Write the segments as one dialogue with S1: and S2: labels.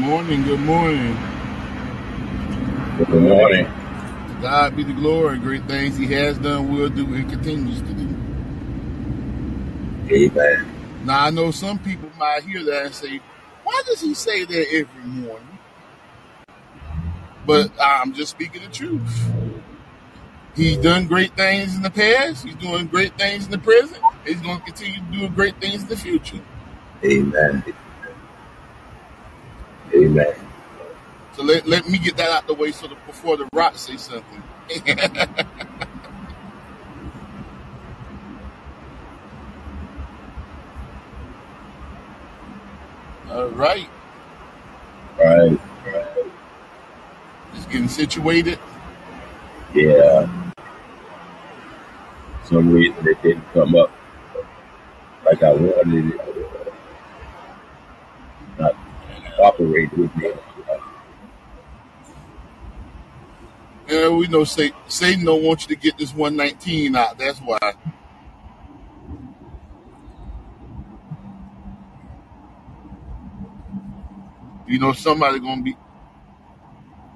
S1: Good morning. Good morning.
S2: Good morning.
S1: To God be the glory. Great things He has done, will do, and continues to do.
S2: Amen.
S1: Now, I know some people might hear that and say, why does He say that every morning? But I'm just speaking the truth. He's done great things in the past. He's doing great things in the present. He's going to continue to do great things in the future.
S2: Amen. Amen.
S1: So let, let me get that out the way so that before the rock say something. All right.
S2: Right.
S1: Just getting situated.
S2: Yeah. Some reason it didn't come up like I wanted it. Not cooperate with me.
S1: Yeah, we know Satan, Satan don't want you to get this 119 out. That's why. You know somebody gonna be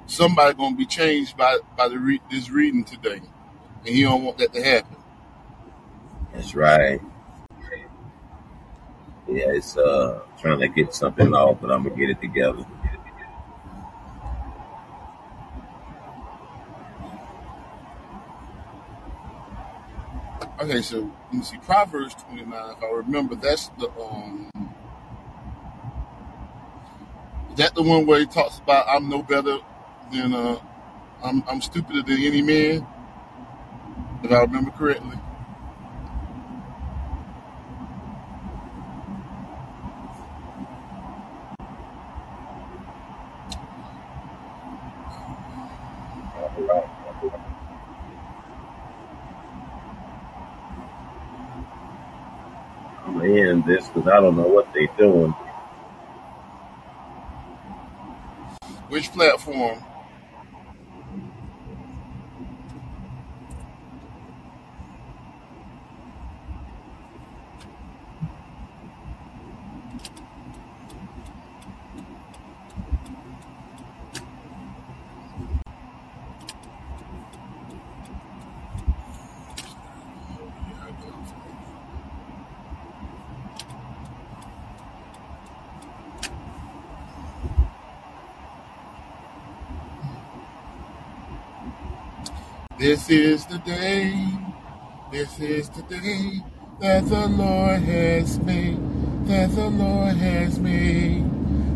S1: somebody gonna be changed by by the re- this reading today, and he don't want that to happen.
S2: That's right. Yeah, it's uh trying to get something off, but I'm gonna get it together.
S1: Okay, so let me see Proverbs 29. If I remember, that's the um is that the one where he talks about I'm no better than uh I'm I'm stupider than any man. If I remember correctly.
S2: All right. I'm gonna I don't know what they're doing.
S1: Which platform? This is the day. This is the day that the Lord has made. That the Lord has made.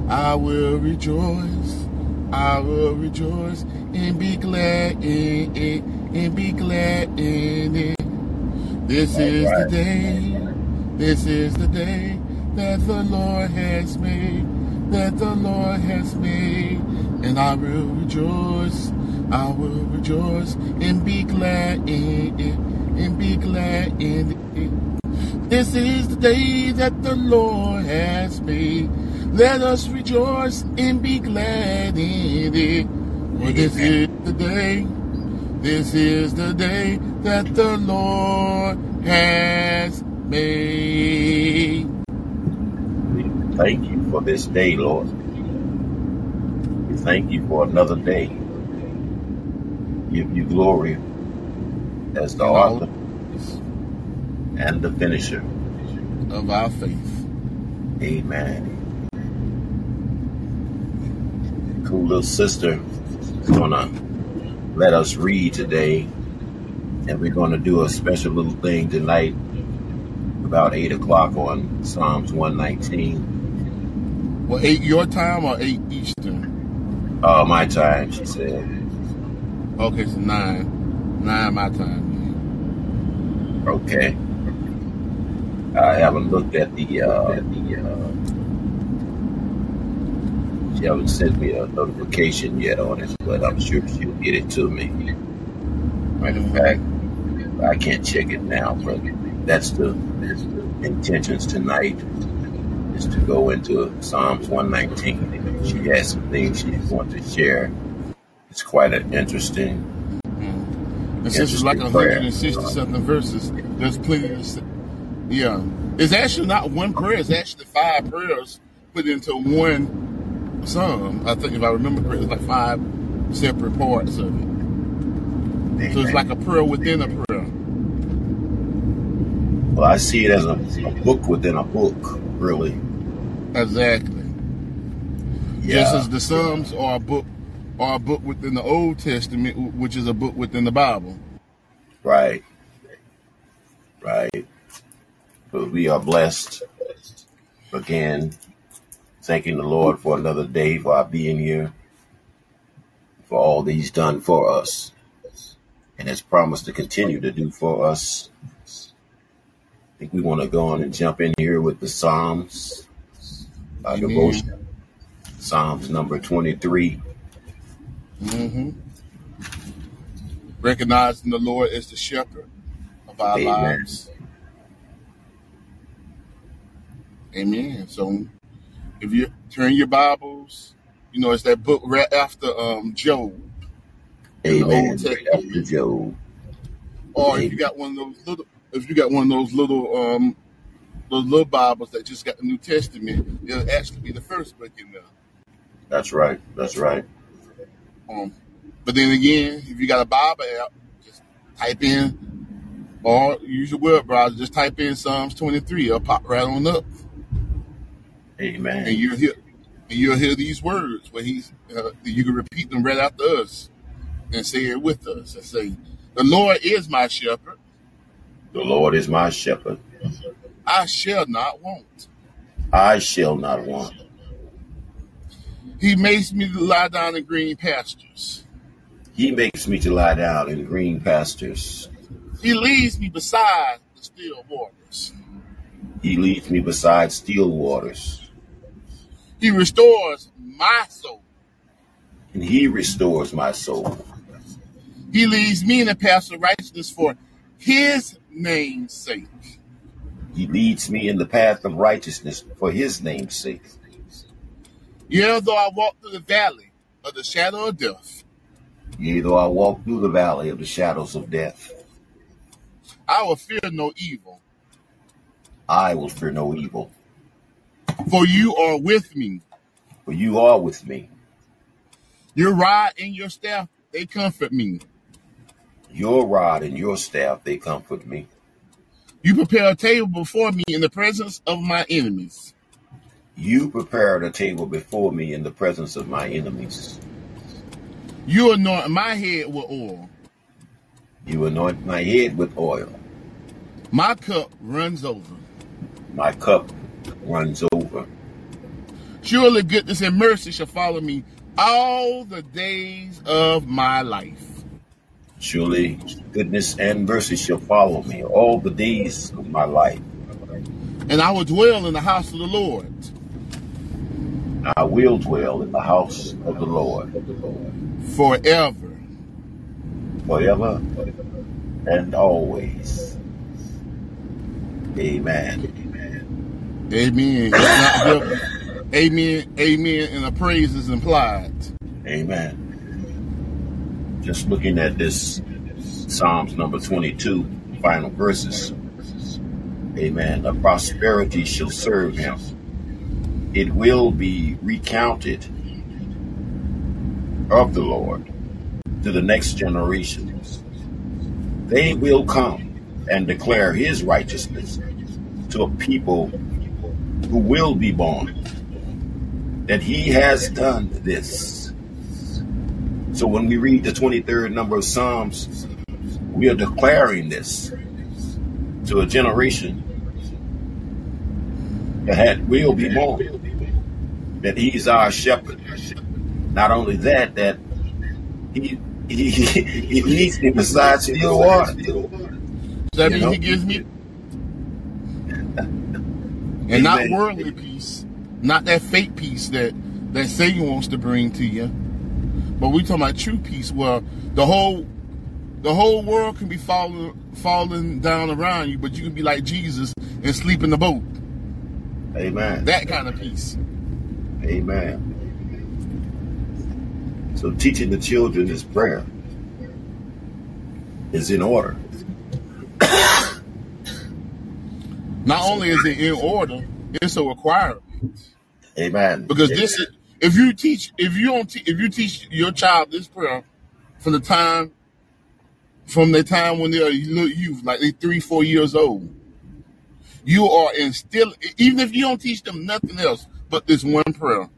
S1: I will rejoice. I will rejoice and be glad in it. And be glad in it. This is the day. This is the day that the Lord has made. That the Lord has made. And I will rejoice. I will rejoice and be glad in it. And be glad in it. This is the day that the Lord has made. Let us rejoice and be glad in it. For this is the day, this is the day that the Lord has made.
S2: We thank you for this day, Lord. We thank you for another day. Give you glory as the
S1: And
S2: author and the finisher.
S1: of our faith.
S2: Amen. Cool little sister is gonna let us read today, and we're gonna do a special little thing tonight about eight o'clock on Psalms one nineteen.
S1: Well, eight your time or eight Eastern?
S2: Uh, my time, she said.
S1: Okay, so nine. Nine my time.
S2: Okay. I haven't looked at the uh, at the. Uh, she haven't sent me a notification yet on it, but I'm sure she'll get it to me. Matter of fact, I can't check it now, but that's the, that's the intentions tonight is to go into Psalms 119. She has some things she wants to share. It's quite an interesting,
S1: Mm. And since it's like
S2: interesting prayer.
S1: 160 something verses, there's plenty say. Yeah. It's actually not one prayer, it's actually five prayers put into one Psalm. I think if I remember correctly, it's like five separate parts of it. So it's like a prayer within a prayer.
S2: Well, I see it as a, a book within a book, really.
S1: Exactly. Just as the Psalms are a book are a book within the Old Testament, which is a book within the Bible.
S2: Right. Right. But we are blessed again. Thanking the Lord for another day, for our being here, for all that He's done for us, and has promised to continue to do for us. I think we want to go on and jump in here with the Psalms, our
S1: Amen.
S2: devotion. Psalms number 23.
S1: Hmm Recognizing the Lord as the shepherd of our
S2: Amen.
S1: lives. Amen. So if you turn your Bibles, you know, it's that book right after um Job in the Old
S2: Amen. Right after
S1: Testament.
S2: Job.
S1: Or if you
S2: Amen.
S1: got one of those little if you got one of those little um those little Bibles that just got the New Testament, it'll actually be the first book in there.
S2: That's right. That's right.
S1: Um, but then again, if you got a Bible app, just type in or use your web browser, just type in Psalms 23. It'll pop right on up,
S2: Amen.
S1: and you'll hear and you'll hear these words where he's uh, you can repeat them right after us and say it with us and say, "The Lord is my shepherd;
S2: The Lord is my shepherd.
S1: I shall not want.
S2: I shall not want.
S1: He makes me to lie down in green pastures.
S2: He makes me to lie down in green pastures.
S1: He leads me beside the still waters.
S2: He leads me beside still waters.
S1: He restores my soul."
S2: And he restores my soul.
S1: He leads me in the path of righteousness for his name's sake.
S2: He leads me in the path of righteousness for his name's sake.
S1: Yea, though I walk through the valley of the shadow of death,
S2: Yea, though I walk through the valley of the shadows of death,
S1: I will fear no evil,
S2: I will fear no evil.
S1: for you are with me.
S2: For you are with me.
S1: Your rod and your staff, they comfort me.
S2: Your rod and your staff, they comfort me.
S1: You prepare a table before me in the presence of my enemies.
S2: You prepared a table before me in the presence of my enemies.
S1: You anoint my head with oil.
S2: You anoint my head with oil.
S1: My cup runs over.
S2: My cup runs over.
S1: Surely goodness and mercy shall follow me all the days of my life.
S2: Surely goodness and mercy shall follow me all the days of my life.
S1: And I will dwell in the house of the Lord
S2: I will dwell in the house of the Lord
S1: forever.
S2: forever and always. Amen.
S1: Amen. Given. Amen. Amen. And a praise is implied.
S2: Amen. Just looking at this Psalms number 22, final verses. Amen. The prosperity shall serve him. It will be recounted of the Lord to the next generations. They will come and declare his righteousness to a people who will be born, that he has done this. So when we read the 23rd number of Psalms, we are declaring this to a generation that will be born, that he's our shepherd. Not only that, that he he, he leads me beside still water.
S1: So that means
S2: know?
S1: he gives me, and not
S2: Amen.
S1: worldly peace, not that fake peace that that Satan wants to bring to you, but we talking about true peace, where the whole the whole world can be falling falling down around you, but you can be like Jesus and sleep in the boat.
S2: Amen.
S1: That kind of peace.
S2: Amen. So teaching the children this prayer is in order.
S1: Not only is it in order, it's a requirement
S2: Amen.
S1: because this is If you teach, if you don't, te- if you teach your child this prayer from the time, from the time when they're little youth, like they three, four years old, you are instill. Even if you don't teach them nothing else but this one prayer,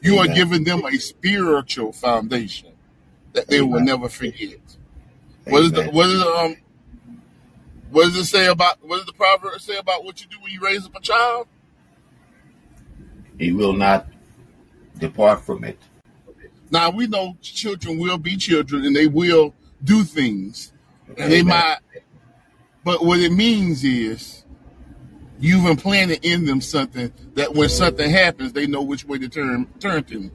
S1: you are
S2: Amen.
S1: giving them a spiritual foundation that they will
S2: Amen.
S1: never forget. What is the
S2: Amen.
S1: what is um what does it say about what does the proverb say about what you do when you raise up a child?
S2: He will not depart from it.
S1: Now we know children will be children and they will do things and they might but what it means is you've implanted in them something that when something happens they know which way to turn turn to.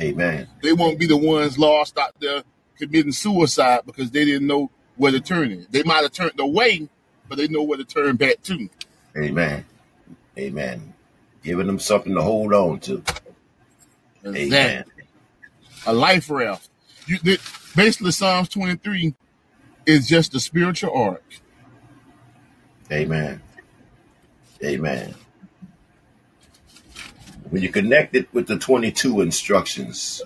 S2: Amen.
S1: They won't be the ones lost out there committing suicide because they didn't know where to turn it. They might have turned away, but they know where to turn back to.
S2: Amen. Amen. Giving them something to hold on to. Amen.
S1: A life raft. You, basically, Psalms 23 is just a spiritual ark.
S2: Amen. Amen. When you connect it with the 22 instructions,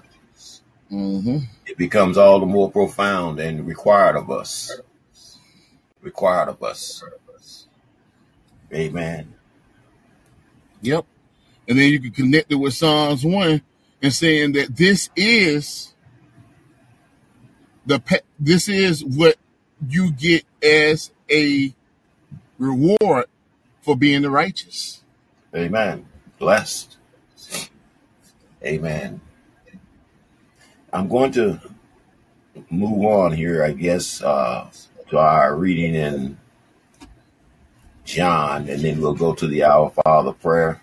S1: hmm
S2: it becomes all the more profound and required of us. Required of us. Amen.
S1: Yep. And then you can connect it with Psalms 1 and saying that this is the this is what you get as a reward for being the righteous.
S2: Amen. Blessed. Amen. I'm going to move on here, I guess, uh, to our reading in John, and then we'll go to the Our Father prayer.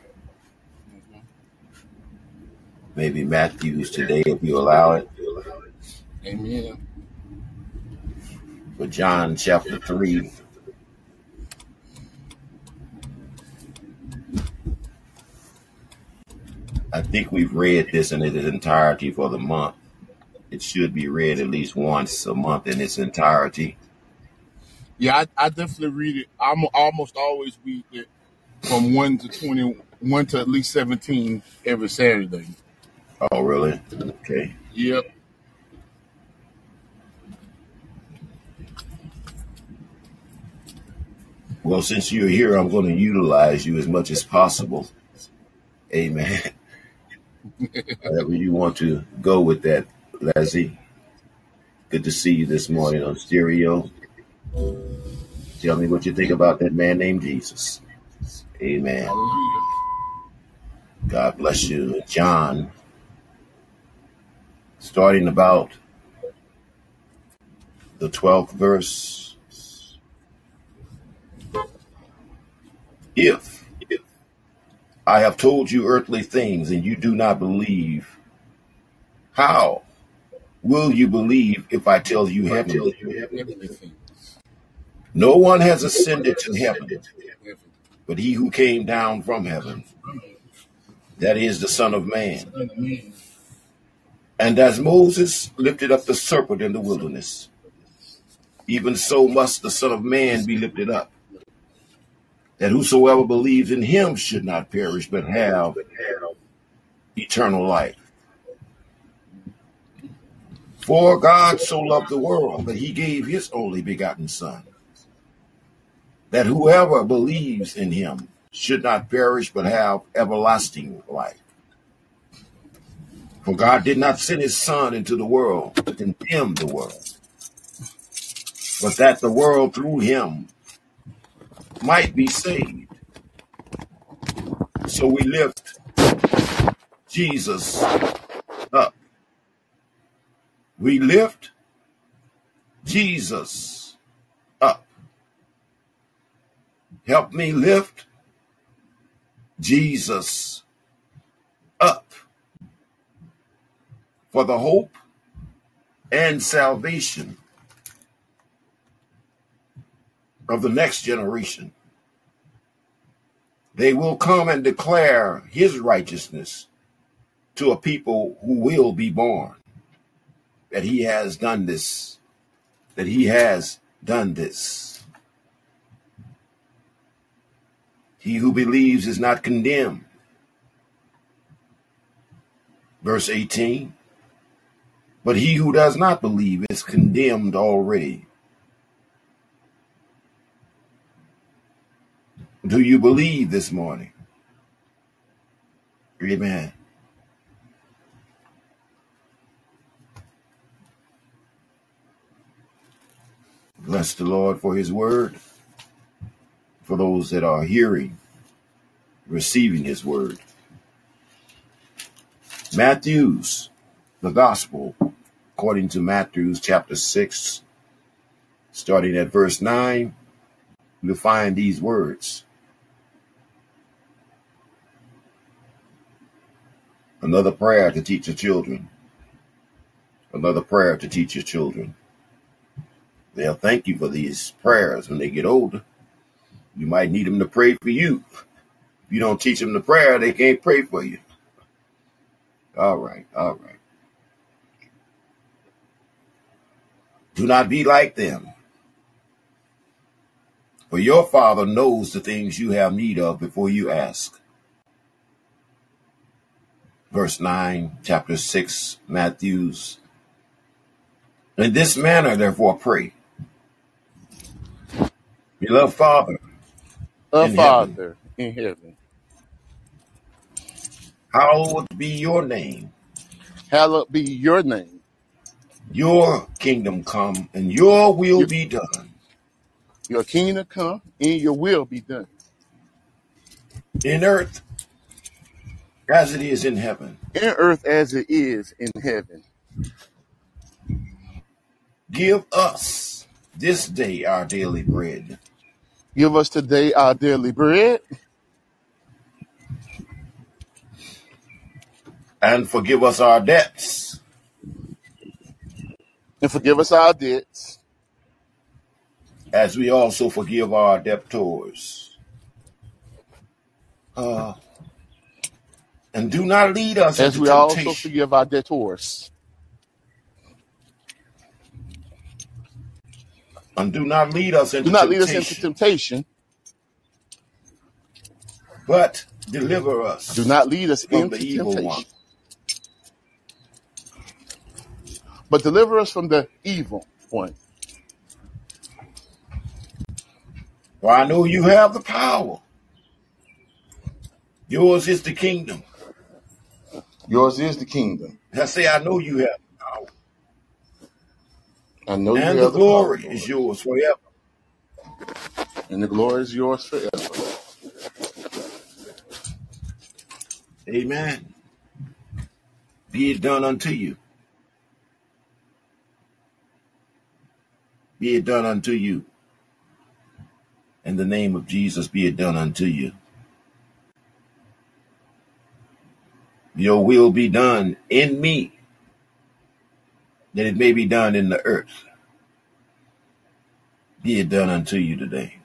S2: Maybe Matthew's today, if you allow it.
S1: Amen.
S2: For John chapter 3, I think we've read this in its entirety for the month. It should be read at least once a month in its entirety.
S1: Yeah, I, I definitely read it. I'm almost always read it from 1 to 21 to at least 17 every Saturday.
S2: Oh, really? Okay.
S1: Yep.
S2: Well, since you're here, I'm going to utilize you as much as possible. Amen. However you want to go with that, Leslie. Good to see you this morning on stereo. Tell me what you think about that man named Jesus. Amen. God bless you. John, starting about the 12th verse. If I have told you earthly things and you do not believe, how will you believe if I tell you heavenly?
S1: things?
S2: No one has ascended to heaven, but he who came down from heaven, that is the Son of Man. And as Moses lifted up the serpent in the wilderness, even so must the Son of Man be lifted up, that whosoever believes in him should not perish, but have eternal life. For God so loved the world that he gave his only begotten Son, that whoever believes in him should not perish, but have everlasting life. For God did not send his Son into the world to condemn the world, but that the world through him might be saved. So we lift Jesus up. We lift Jesus up. Help me lift Jesus up for the hope and salvation of the next generation. They will come and declare his righteousness to a people who will be born. That he has done this, that he has done this. He who believes is not condemned, Verse 18 But he who does not believe is condemned already. Do you believe this morning? Amen. Bless the Lord for his word, for those that are hearing, receiving his word. Matthew's, the gospel, according to Matthew's chapter 6, starting at verse 9, you'll find these words. Another prayer to teach your children. Another prayer to teach your children. They'll thank you for these prayers when they get older. You might need them to pray for you. If you don't teach them the prayer, they can't pray for you. All right, all right. Do not be like them. For your Father knows the things you have need of before you ask. Verse 9, chapter 6, Matthew's. In this manner, therefore, pray. Beloved Father,
S1: A
S2: in heaven,
S1: Father in heaven,
S2: hallowed be your name.
S1: hallowed be your name.
S2: Your kingdom come and your will
S1: Your,
S2: be done
S1: your kingdom come and your will be done
S2: in earth as it is in heaven.
S1: in earth as it is in heaven.
S2: Give us this day our daily bread
S1: Give us today our daily bread
S2: and forgive us our debts
S1: and forgive us our debts
S2: as we also forgive our debtors. Uh, and do not lead us
S1: as
S2: into
S1: we also
S2: temptation,
S1: forgive our debtors.
S2: and do not lead us into Do
S1: not lead us into
S2: temptation,
S1: temptation.
S2: but deliver us Do
S1: not lead us
S2: from the
S1: into
S2: evil one.
S1: but deliver us from the evil one.
S2: For I know you have the power. Yours is the kingdom.
S1: Yours is the kingdom.
S2: I say, I know you have the power.
S1: I know you
S2: And the
S1: have the power,
S2: glory is
S1: Lord,
S2: yours forever.
S1: and the glory is yours forever.
S2: Amen. Be it done unto you. Be it done unto you. In the name of Jesus, be it done unto you. Your will be done in me, that it may be done in the earth. Be it done unto you today.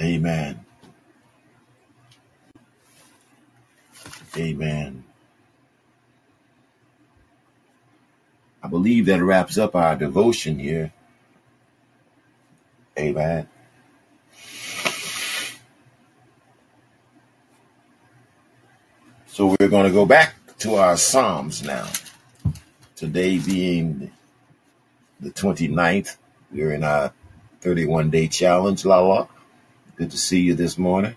S2: Amen. Amen. I believe that wraps up our devotion here. Amen. So we're going to go back to our Psalms now. Today being the 29th, we're in our 31 day challenge. La la. Good to see you this morning.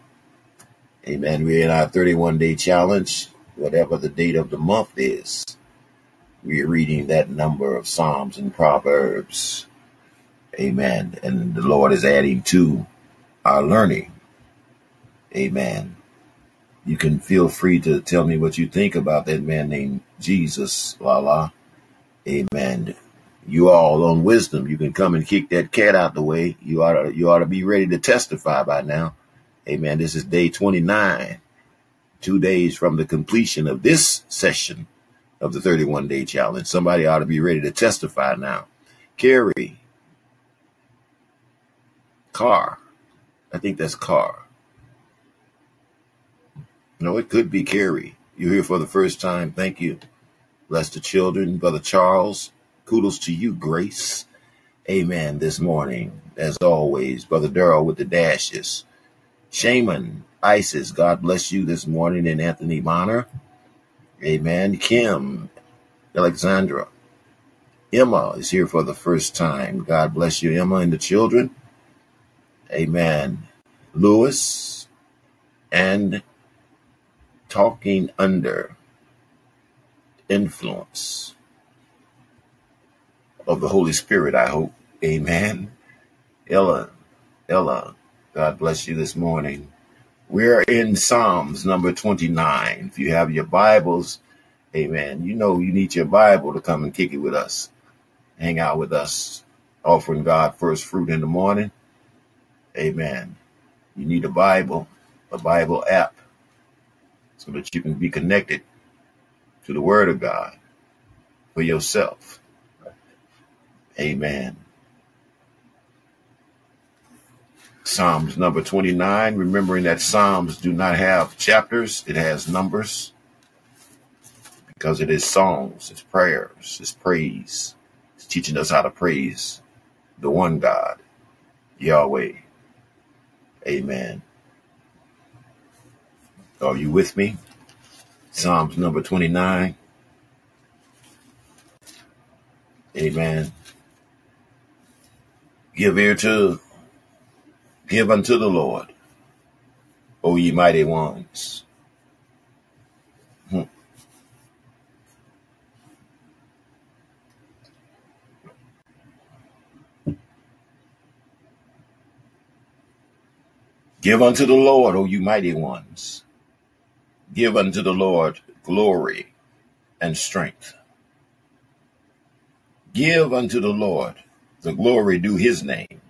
S2: Amen. We're in our 31 day challenge, whatever the date of the month is. We're reading that number of Psalms and Proverbs. Amen. And the Lord is adding to our learning. Amen. You can feel free to tell me what you think about that man named Jesus. La la. Amen. You all on wisdom. You can come and kick that cat out the way. You ought to, you ought to be ready to testify by now. Amen. This is day 29, two days from the completion of this session of the 31 day challenge. Somebody ought to be ready to testify now. Carrie, Carr. I think that's Carr. No, it could be Carrie. You're here for the first time. Thank you. Bless the children. Brother Charles, kudos to you, Grace. Amen. This morning, as always, Brother Darrell with the dashes. Shaman, Isis, God bless you this morning, and Anthony Bonner. Amen. Kim, Alexandra, Emma is here for the first time. God bless you, Emma, and the children. Amen. Lewis and talking under influence of the Holy Spirit, I hope. Amen. Ella, Ella, God bless you this morning. We're in Psalms number 29. If you have your Bibles, amen, you know you need your Bible to come and kick it with us, hang out with us, offering God first fruit in the morning. Amen. You need a Bible, a Bible app, so that you can be connected to the Word of God for yourself. Amen. Psalms number 29, remembering that Psalms do not have chapters, it has numbers because it is songs, it's prayers, it's praise. It's teaching us how to praise the one God, Yahweh. Amen. Are you with me? Psalms number 29. Amen. Give ear to, give unto the Lord, O ye mighty ones. Hmm. Give unto the Lord, O you mighty ones. Give unto the Lord glory and strength. Give unto the Lord the glory due his name.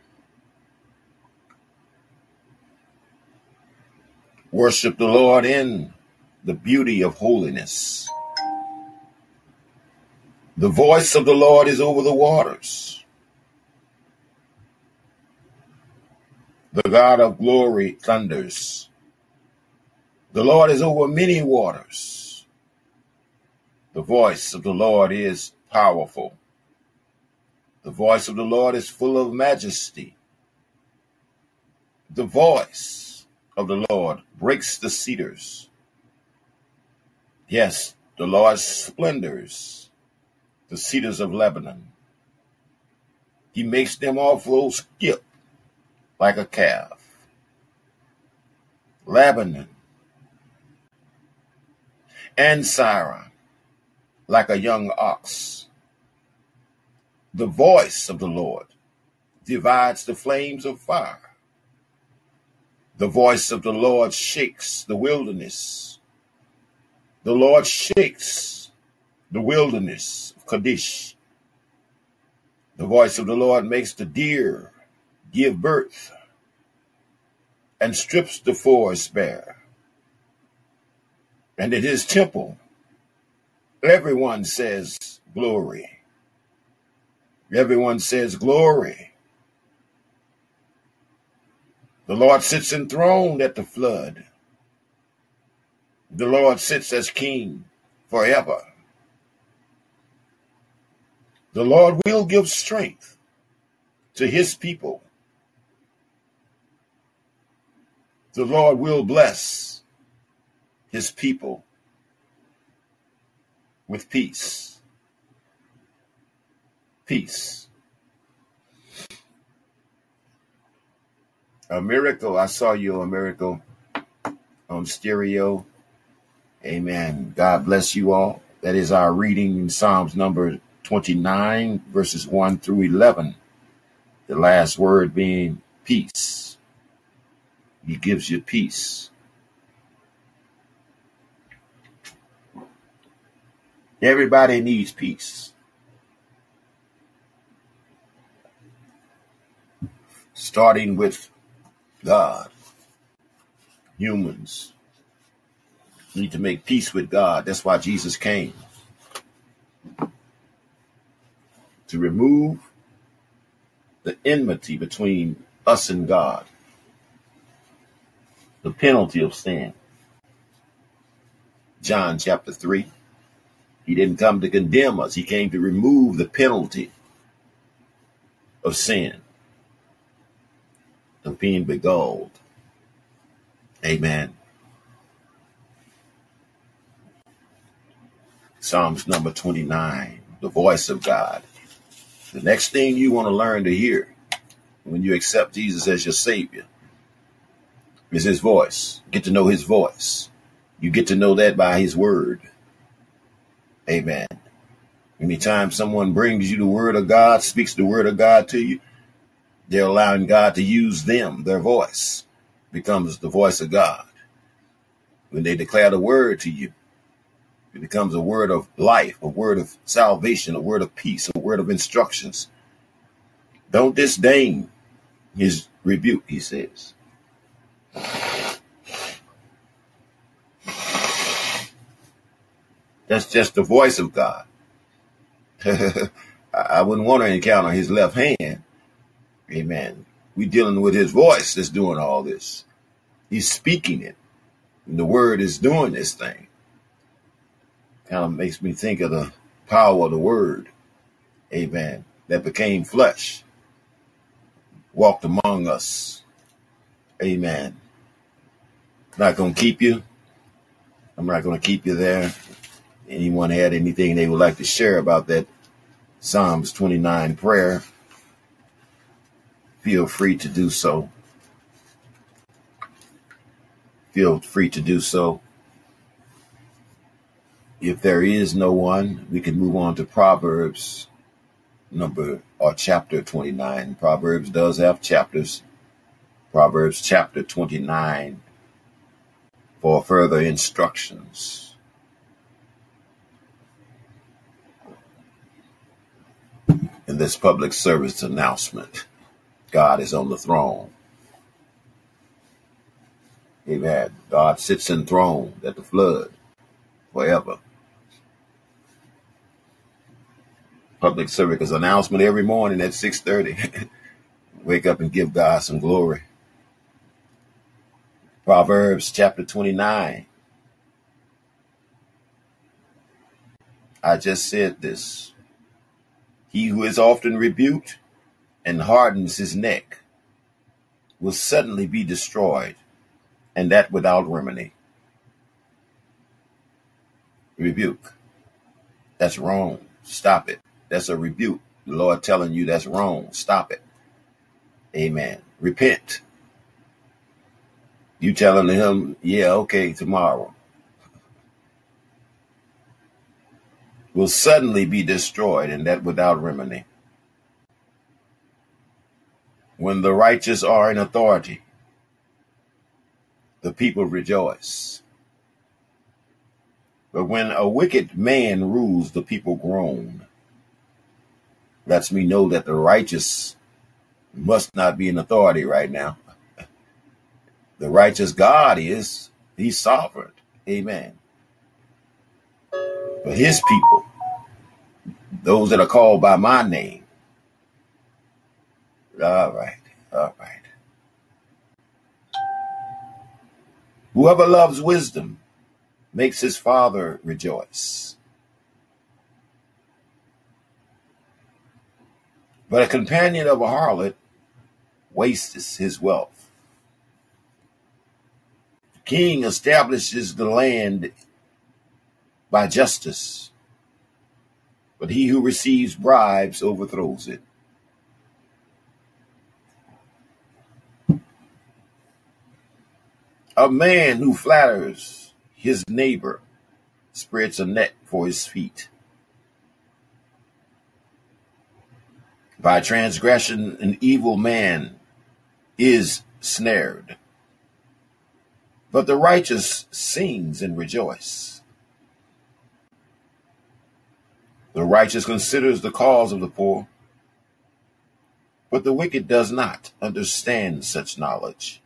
S2: Worship the Lord in the beauty of holiness. The voice of the Lord is over the waters. The God of glory thunders. The Lord is over many waters. The voice of the Lord is powerful. The voice of the Lord is full of majesty. The voice of the Lord breaks the cedars. Yes, the Lord splendors the cedars of Lebanon. He makes them all skip like a calf. Lebanon and Sirion like a young ox. The voice of the Lord divides the flames of fire. The voice of the Lord shakes the wilderness. The Lord shakes the wilderness of Kadesh. The voice of the Lord makes the deer give birth and strips the forest bare. And in his temple, everyone says glory. Everyone says glory. The Lord sits enthroned at the flood. The Lord sits as king forever. The Lord will give strength to his people. The Lord will bless his people with peace. Peace. A miracle. I saw you a miracle on stereo. Amen. God bless you all. That is our reading in Psalms number 29, verses 1 through 11. The last word being peace. He gives you peace. Everybody needs peace. Starting with God. Humans need to make peace with God. That's why Jesus came. To remove the enmity between us and God. The penalty of sin. John chapter 3. He didn't come to condemn us. He came to remove the penalty of sin, of being beguiled. Amen. Psalms number 29, the voice of God. The next thing you want to learn to hear when you accept Jesus as your Savior is His voice. Get to know His voice. You get to know that by His Word. Amen. Anytime someone brings you the Word of God, speaks the Word of God to you, they're allowing God to use them, their voice becomes the voice of God. When they declare the Word to you, it becomes a word of life, a word of salvation, a word of peace, a word of instructions. Don't disdain his rebuke, he says. That's just the voice of God. I wouldn't want to encounter his left hand. Amen. We're dealing with his voice that's doing all this. He's speaking it. And the word is doing this thing. Kind of makes me think of the power of the word. Amen. That became flesh. Walked among us. Amen. Not going to keep you. I'm not going to keep you there. Anyone had anything they would like to share about that Psalms 29 prayer? Feel free to do so. Feel free to do so. If there is no one, we can move on to Proverbs number or chapter 29. Proverbs does have chapters. Proverbs chapter 29 for further instructions. In this public service announcement, God is on the throne. Amen. God sits enthroned at the flood forever. Public service announcement every morning at 6:30. Wake up and give God some glory. Proverbs chapter 29. I just said this. He who is often rebuked and hardens his neck will suddenly be destroyed, and that without remedy. Rebuke. That's wrong. Stop it. That's a rebuke. The Lord telling you that's wrong. Stop it. Amen. Repent. You telling him, yeah, okay, tomorrow. Will suddenly be destroyed, and that without remedy. When the righteous are in authority, the people rejoice. But when a wicked man rules, the people groan. Lets me know that the righteous must not be in authority right now. The righteous God is, he's sovereign. Amen. But his people, those that are called by my name, all right, all right. Whoever loves wisdom makes his father rejoice. But a companion of a harlot wastes his wealth. The king establishes the land by justice, but he who receives bribes overthrows it. A man who flatters his neighbor spreads a net for his feet. By transgression, an evil man is snared, but the righteous sings and rejoice. The righteous considers the cause of the poor, but the wicked does not understand such knowledge.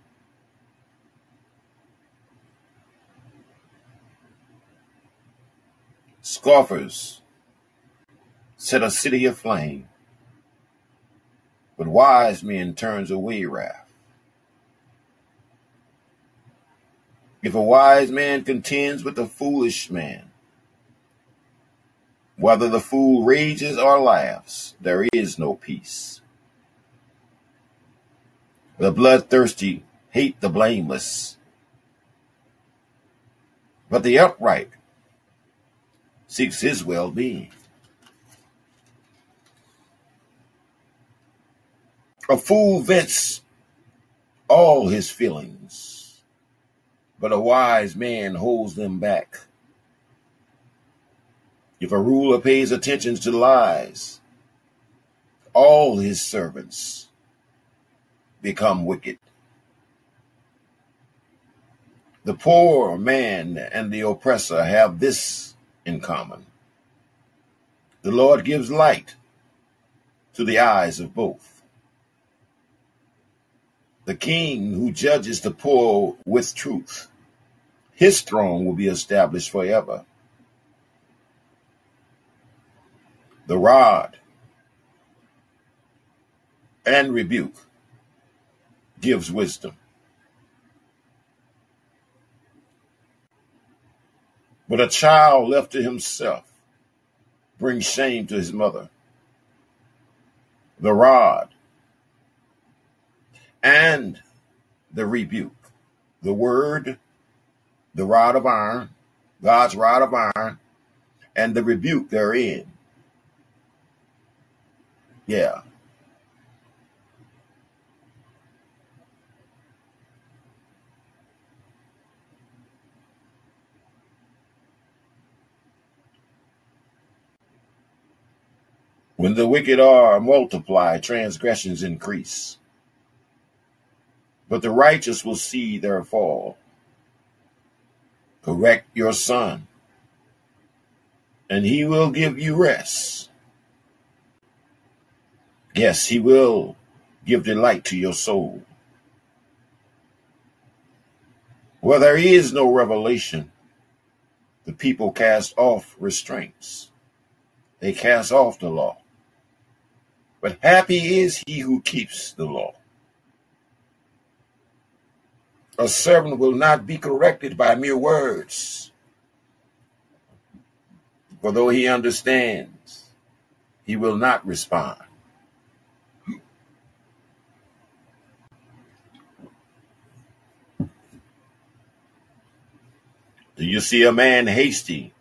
S2: Scoffers set a city aflame, but wise men turns away wrath. If a wise man contends with a foolish man, whether the fool rages or laughs, there is no peace. The bloodthirsty hate the blameless, but the upright seeks his well being. A fool vents all his feelings, but a wise man holds them back. If a ruler pays attention to lies, all his servants become wicked. The poor man and the oppressor have this in common. The Lord gives light to the eyes of both. The king who judges the poor with truth, his throne will be established forever. The rod and rebuke gives wisdom. But a child left to himself brings shame to his mother. The rod and the rebuke, the word, the rod of iron, God's rod of iron, and the rebuke therein. Yeah. When the wicked are multiplied, transgressions increase. But the righteous will see their fall. Correct your son, and he will give you rest. Yes, he will give delight to your soul. Where there is no revelation, the people cast off restraints. They cast off the law. But happy is he who keeps the law. A servant will not be corrected by mere words. For though he understands, he will not respond. Do you see a man hasty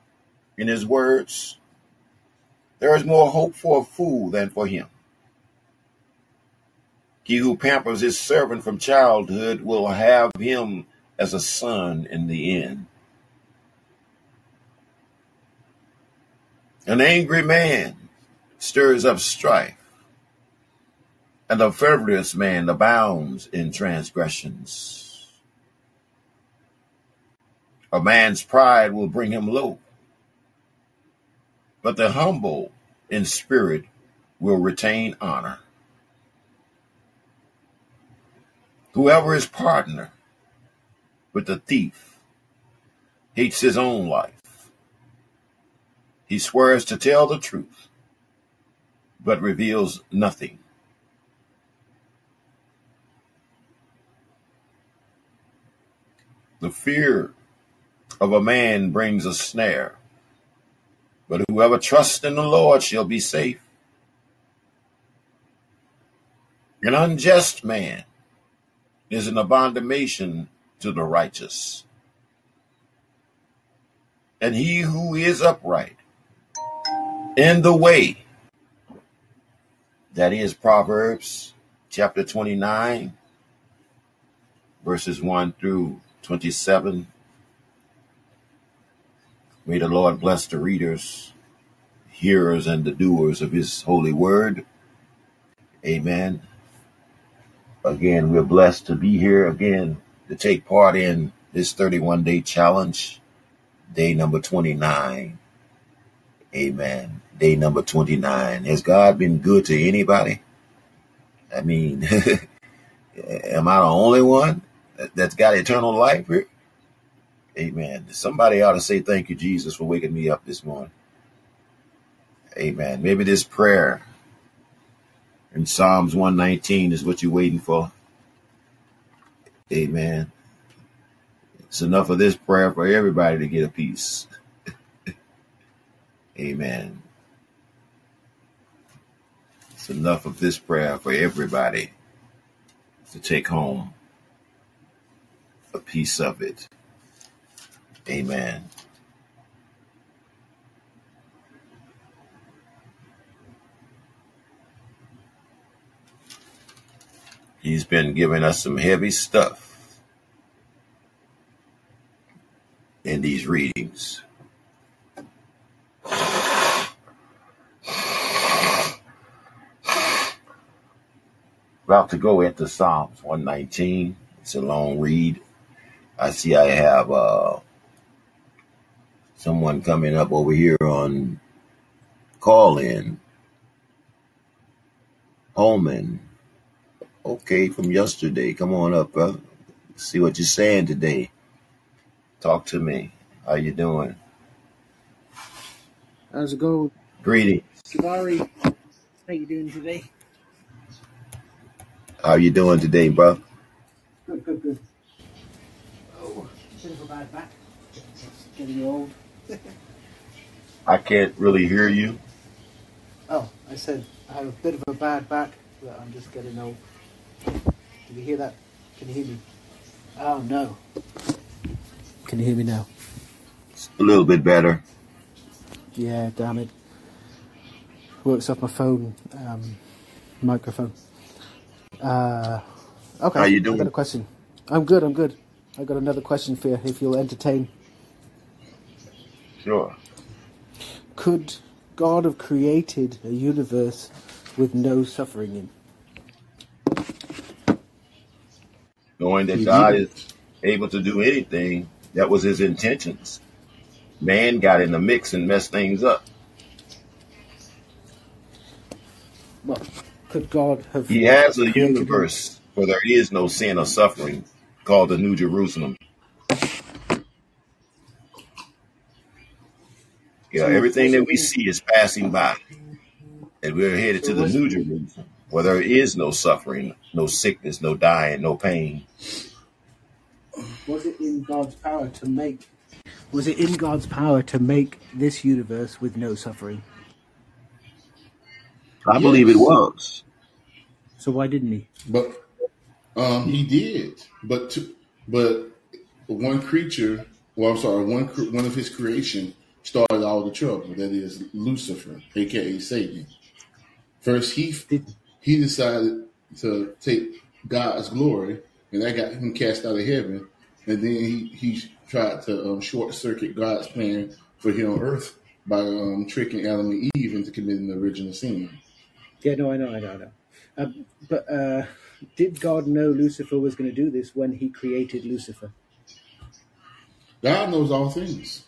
S2: in his words? There is more hope for a fool than for him. He who pampers his servant from childhood will have him as a son in the end. An angry man stirs up strife, and a frivolous man abounds in transgressions. A man's pride will bring him low, but the humble in spirit will retain honor. Whoever is partner with the thief hates his own life. He swears to tell the truth, but reveals nothing. The fear of a man brings a snare, but whoever trusts in the Lord shall be safe. An unjust man is an abomination to the righteous. And he who is upright in the way, that is Proverbs chapter 29, verses 1 through 27. May the Lord bless the readers, hearers, and the doers of his holy word. Amen. Again, we're blessed to be here again to take part in this 31 day challenge, day number 29. Amen. Day number 29. Has God been good to anybody? I mean, am I the only one that's got eternal life here? Amen. Somebody ought to say thank you, Jesus, for waking me up this morning. Amen. Maybe this prayer in Psalms 119 is what you're waiting for. Amen. It's enough of this prayer for everybody to get a piece. Amen. It's enough of this prayer for everybody to take home a piece of it. Amen. He's been giving us some heavy stuff in these readings. About to go into Psalms 119. It's a long read. I see I have uh, someone coming up over here on Callin. Holman. Okay, from yesterday. Come on up, brother. See what you're saying today. Talk to me. How you doing?
S3: How's it going?
S2: Greetings.
S3: Jabari, how you doing today?
S2: How you doing today, bro?
S3: Good, good, good. Oh, bit of a bad back. Getting old.
S2: I can't really hear you.
S3: Oh, I said I have a bit of a bad back, but I'm just getting old. Can you hear that? Can you hear me? Oh no. Can you hear me now?
S2: It's a little bit better.
S3: Yeah, damn it. Works off my phone um, microphone. Uh, okay.
S2: How you doing?
S3: I got a question. I'm good. I'm good. I got another question for you. If you'll entertain,
S2: Sure.
S3: could God have created a universe with no suffering in?
S2: Knowing that God is able to do anything, that was his intentions. Man got in the mix and messed things up.
S3: Well, could God have
S2: He has a universe where there is no sin or suffering called the New Jerusalem. Yeah,
S3: So
S2: everything that we see is passing by, and we're headed to the New Jerusalem where there is no suffering, no sickness, no dying, no pain.
S3: was it in God's power to make? Was it in God's power to make this universe with no suffering?
S2: I believe it was.
S3: So why didn't He?
S1: but um, he did. But to, but one creature, well, I'm sorry, one cre- one of his creation started all the trouble. That is Lucifer, aka Satan. First, he he decided to take God's glory, and that got him cast out of heaven. And then he he tried to um, short circuit God's plan for here on earth by um, tricking Adam and Eve into committing the original sin.
S3: yeah? No, I know, I know, I know. Um, but uh, did God know Lucifer was going to do this when He created Lucifer?
S1: God knows all things.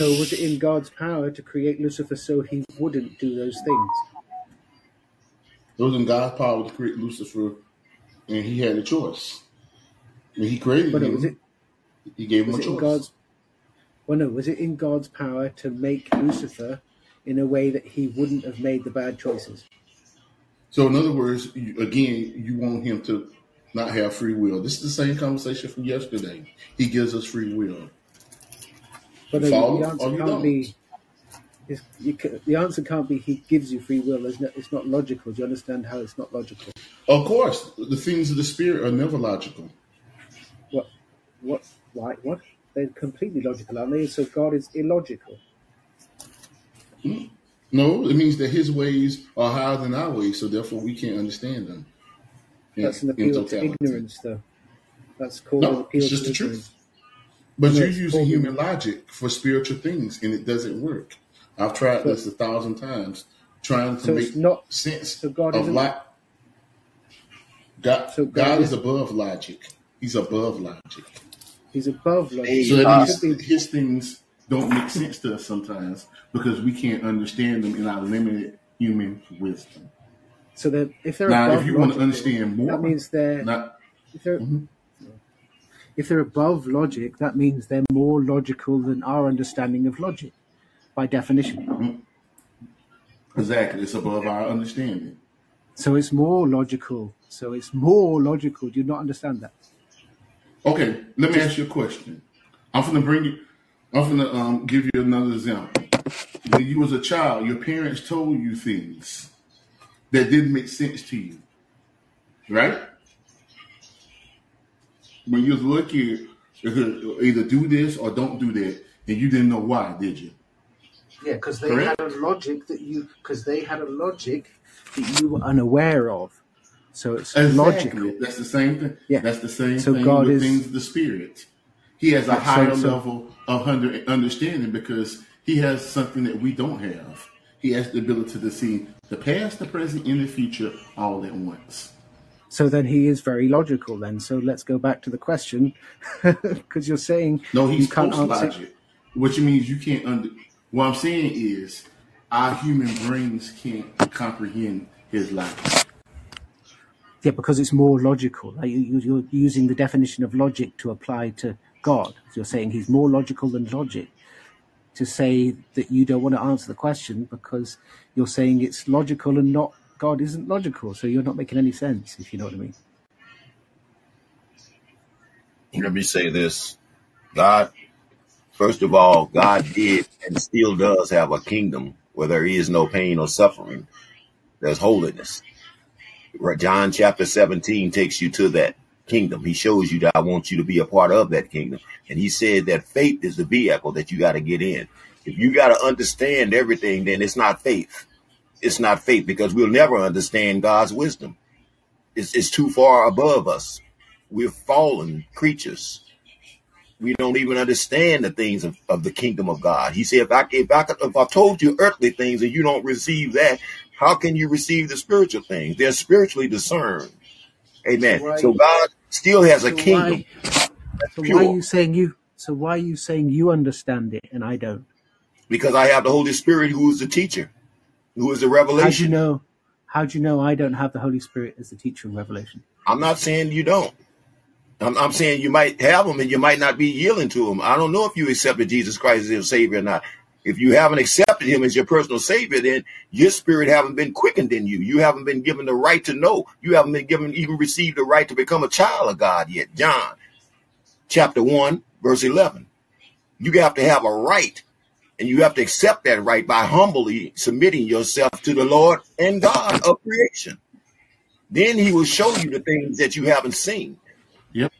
S3: So was it in God's power to create Lucifer so He wouldn't do those things?
S1: It was in God's power to create Lucifer, and he had a choice. When he created
S3: But no, was it
S1: he gave him a choice.
S3: God's well no was it in God's power to make Lucifer in a way that he wouldn't have made the bad choices?
S1: So, in other words, again, you want him to not have free will. This is the same conversation from yesterday. He gives us free will.
S3: But
S1: You
S3: the answer can't be. The answer can't be he gives you free will. It's not, it's not logical. Do you understand how it's not logical?
S1: Of course, the things of the spirit are never logical.
S3: What? What? Why? What? They're completely logical, aren't they? So God is illogical. Hmm?
S1: No, it means that his ways are higher than our ways, so therefore we can't understand them in,
S3: That's an appeal to ignorance, though. That's called an appeal
S1: it's just
S3: to
S1: the truth.
S3: Ignorance.
S1: But you're using
S3: called
S1: human logic for spiritual things, and it doesn't work. I've tried
S3: so.
S1: this a thousand times, trying to
S3: So
S1: make
S3: not.
S1: sense
S3: So God
S1: of
S3: isn't.
S1: like God.
S3: So God
S1: God is
S3: is.
S1: above logic. He's above logic.
S3: He's above logic.
S1: So
S3: So
S1: that
S2: uh,
S3: should
S1: means his things don't make sense to us sometimes because we can't understand them in our limited human wisdom.
S3: So that if they're
S1: Now, if
S3: above
S1: you want to
S3: logical,
S1: understand
S3: that
S1: more,
S3: means they're
S1: not
S3: if they're
S1: mhm.
S3: If they're above logic, that means they're more logical than our understanding of logic, by definition.
S1: Mhm. exactly, it's above our understanding.
S3: So it's more logical. So it's more logical. Do you not understand that?
S1: Okay, let me
S3: Just
S1: ask you a question. I'm gonna bring you. I'm gonna um, give you another example. When you was a child, your parents told you things that didn't make sense to you, right? When you was a little kid, It could either do this or don't do that, and you didn't know why, did you?
S3: Yeah, because they
S1: Correct.
S3: had a logic that you because they had a logic that you were unaware of. So it's
S1: Exactly.
S3: logical.
S1: That's the same thing.
S3: Yeah.
S1: That's the same
S3: So
S1: thing
S3: God
S1: with
S3: is-
S1: things the spirit. He has a
S3: so-
S1: higher
S3: so-
S1: level of under, understanding because he has something that we don't have. He has the ability to see the past, the present, and the future all at once.
S3: So then he is very logical. Then so let's go back to the question because you're saying
S1: No, he's
S3: you can't answer.
S1: logic, which means you can't under. What I'm saying is, our human brains can't comprehend his logic.
S3: Yeah, because it's more logical. Like you, you- you're using the definition of logic to apply to God. You're saying he's more logical than logic. To say that you don't want to answer the question because you're saying it's logical and not God isn't logical. So you're not making any sense, if you know what I mean.
S2: Let me say this. God, first of all, God did and still does have a kingdom where there is no pain or suffering. There's holiness. John chapter 17 takes you to that kingdom. He shows you that I want you to be a part of that kingdom. And he said that faith is the vehicle that you got to get in. If you got to understand everything, then it's not faith. It's not faith because we'll never understand God's wisdom. It's, it's too far above us. We're fallen creatures. We don't even understand the things of, of the kingdom of God. He said, if I, if I, if I told you earthly things and you don't receive that, how can you receive the spiritual things? They're spiritually discerned. Amen.
S3: Right.
S2: So God still has a
S3: So
S2: kingdom.
S3: why, so why are you saying you? So why are you saying you understand it and I don't?
S2: because I have the Holy Spirit who is the teacher, who is the revelation?
S3: How do you
S2: revelation.
S3: know? How do you know I don't have the Holy Spirit as the teacher of Revelation?
S2: I'm not saying you don't. I'm, I'm saying you might have them and you might not be yielding to them. I don't know if you accepted Jesus Christ as your Savior or not. If you haven't accepted Him as your personal Savior, then your spirit haven't been quickened in you. You haven't been given the right to know. You haven't been given even received the right to become a child of God yet. John chapter one verse eleven. You have to have a right, and you have to accept that right by humbly submitting yourself to the Lord and God of creation. Then He will show you the things that you haven't seen.
S1: Yep.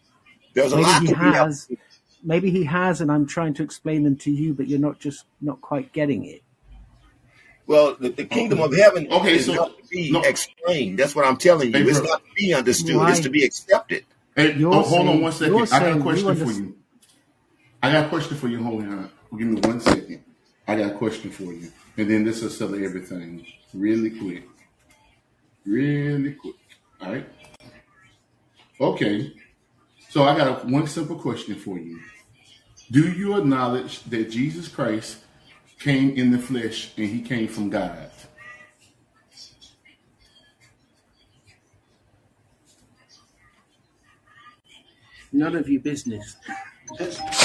S2: There's a
S3: Maybe
S2: lot
S3: he
S2: that we have.
S3: has. Maybe he has, and I'm trying to explain them to you, but you're not just not quite getting it.
S2: Well, the, the kingdom of heaven
S1: Okay,
S2: is
S1: so-
S2: not to be
S1: no.
S2: explained. That's what I'm telling you.
S1: Hey,
S2: it's not to be understood.
S3: Why?
S2: It's to be accepted.
S1: Hey,
S3: You're
S1: oh, hold on one second. I got
S3: saying
S1: a
S3: you
S1: question for you. I got a question for you. Hold on. Give me one second. I got a question for you. And then this will settle everything really quick. Really quick. All right. Okay. So I got one simple question for you. Do you acknowledge that Jesus Christ came in the flesh and he came from God?
S3: None of your business.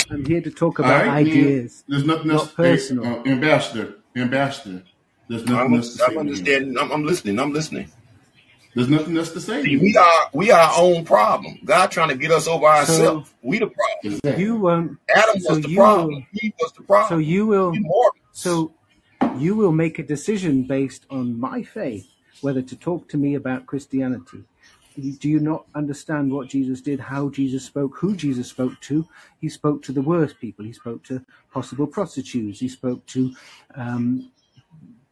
S3: I'm here to talk about
S1: right, man.
S3: ideas.
S1: There's nothing
S3: not
S1: else.
S3: personal.
S1: Hey, uh, ambassador, ambassador. There's nothing
S2: I'm,
S1: else to say.
S2: I'm
S1: here.
S2: understanding. I'm, I'm listening. I'm listening.
S1: There's nothing else to say.
S2: See, we are we are our own problem. God trying to get us over ourselves. we the problem.
S1: Exactly.
S3: You won't.
S2: Adam
S3: So
S2: was the
S3: you
S2: problem.
S3: will-
S2: He was the problem.
S3: So you will.
S2: We.
S3: So you will make a decision based on my faith whether to talk to me about Christianity. You- Do you not understand what Jesus did, how Jesus spoke, who Jesus spoke to? He spoke to the worst people. He spoke to possible prostitutes. He spoke to um,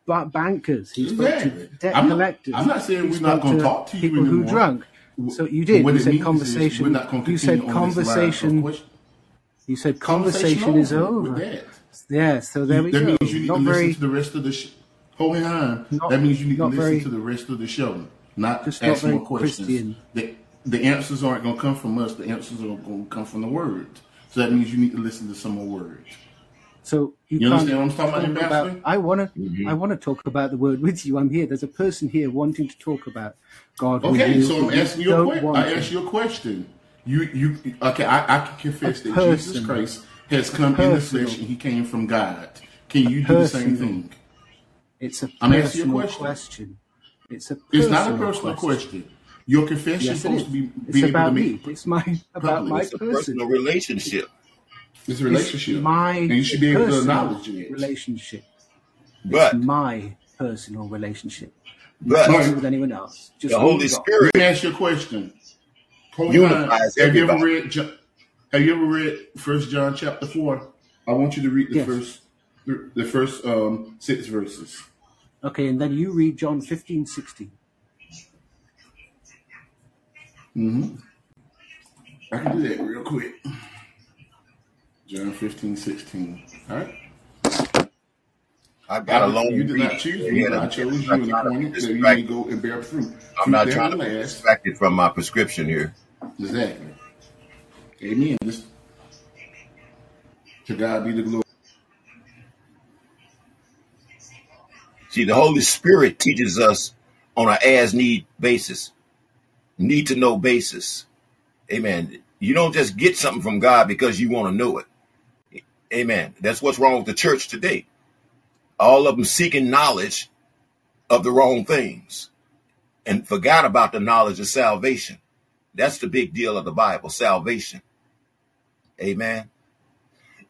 S3: ba- bankers. He spoke
S1: Exactly.
S3: to debt
S1: I'm not-
S3: collectors.
S1: I'm not saying
S3: He
S1: we're not gonna talk to you
S3: people who
S1: anymore.
S3: drunk. So you did.
S1: What
S3: You said conversation.
S1: not
S3: You said
S1: continue on this
S3: conversation. You said conversation is over.
S1: that.
S3: Yeah. So there we
S1: that
S3: go.
S1: means you need
S3: Not
S1: to listen
S3: very.
S1: to the rest of the show. Hold on. That means you need to listen
S3: very-
S1: to the rest of the show, not
S3: Just
S1: ask more questions.
S3: Christian.
S1: The, the answers aren't going to come from us. The answers are going to come from the Word. So that means you need to listen to some more words.
S3: So you,
S1: You understand what I'm talking about, Ambassador?
S3: I want to.
S2: Mm-hmm.
S3: I want to talk about the word with you. I'm here. There's a person here wanting to talk about God.
S1: Okay, so I'm asking you a question. I asked you a question. You, you, okay? I, I can confess
S3: A
S1: that
S3: person.
S1: Jesus Christ has come in the flesh and He came from God. Can you do the same thing?
S3: It's a
S1: I'm asking you a
S3: personal
S1: question.
S3: question. It's a.
S1: It's not a
S3: personal
S1: personal question. Your confession is
S3: Yes, it
S1: supposed
S3: is.
S1: to be
S3: It's
S1: be able to
S3: about me. It's my about my
S2: It's personal relationship.
S1: it's a relationship,
S3: My
S1: and you should be able to acknowledge it.
S3: relationship.
S2: But
S3: My personal relationship.
S2: but
S3: Not with anyone else. Just
S2: the Holy. Spirit
S1: Let me ask you a question. Hold
S2: Unifies
S1: on. Have you ever read? Have you ever read First John chapter four? I want you to read the
S3: Yes.
S1: first the, the first um, six verses.
S3: Okay, and then you read John 15, 16.
S1: hmm I can do that real quick. John 15, 16. All right.
S2: I've got a
S1: I,
S2: long
S1: you did not choose me,
S2: yeah,
S1: I chose you and
S2: trying to be
S1: appointed that you may
S2: distracted.
S1: go and bear fruit.
S2: I'm
S1: Fruit
S2: not trying to
S1: will
S2: be
S1: last.
S2: distracted from my prescription here.
S1: Exactly. Amen. This, to God be the glory.
S2: See, the Holy Spirit teaches us on an as need basis, need to know basis. Amen. You don't just get something from God because you want to know it. Amen. That's what's wrong with the church today. All of them seeking knowledge of the wrong things and forgot about the knowledge of salvation. That's the big deal of the Bible, salvation. Amen.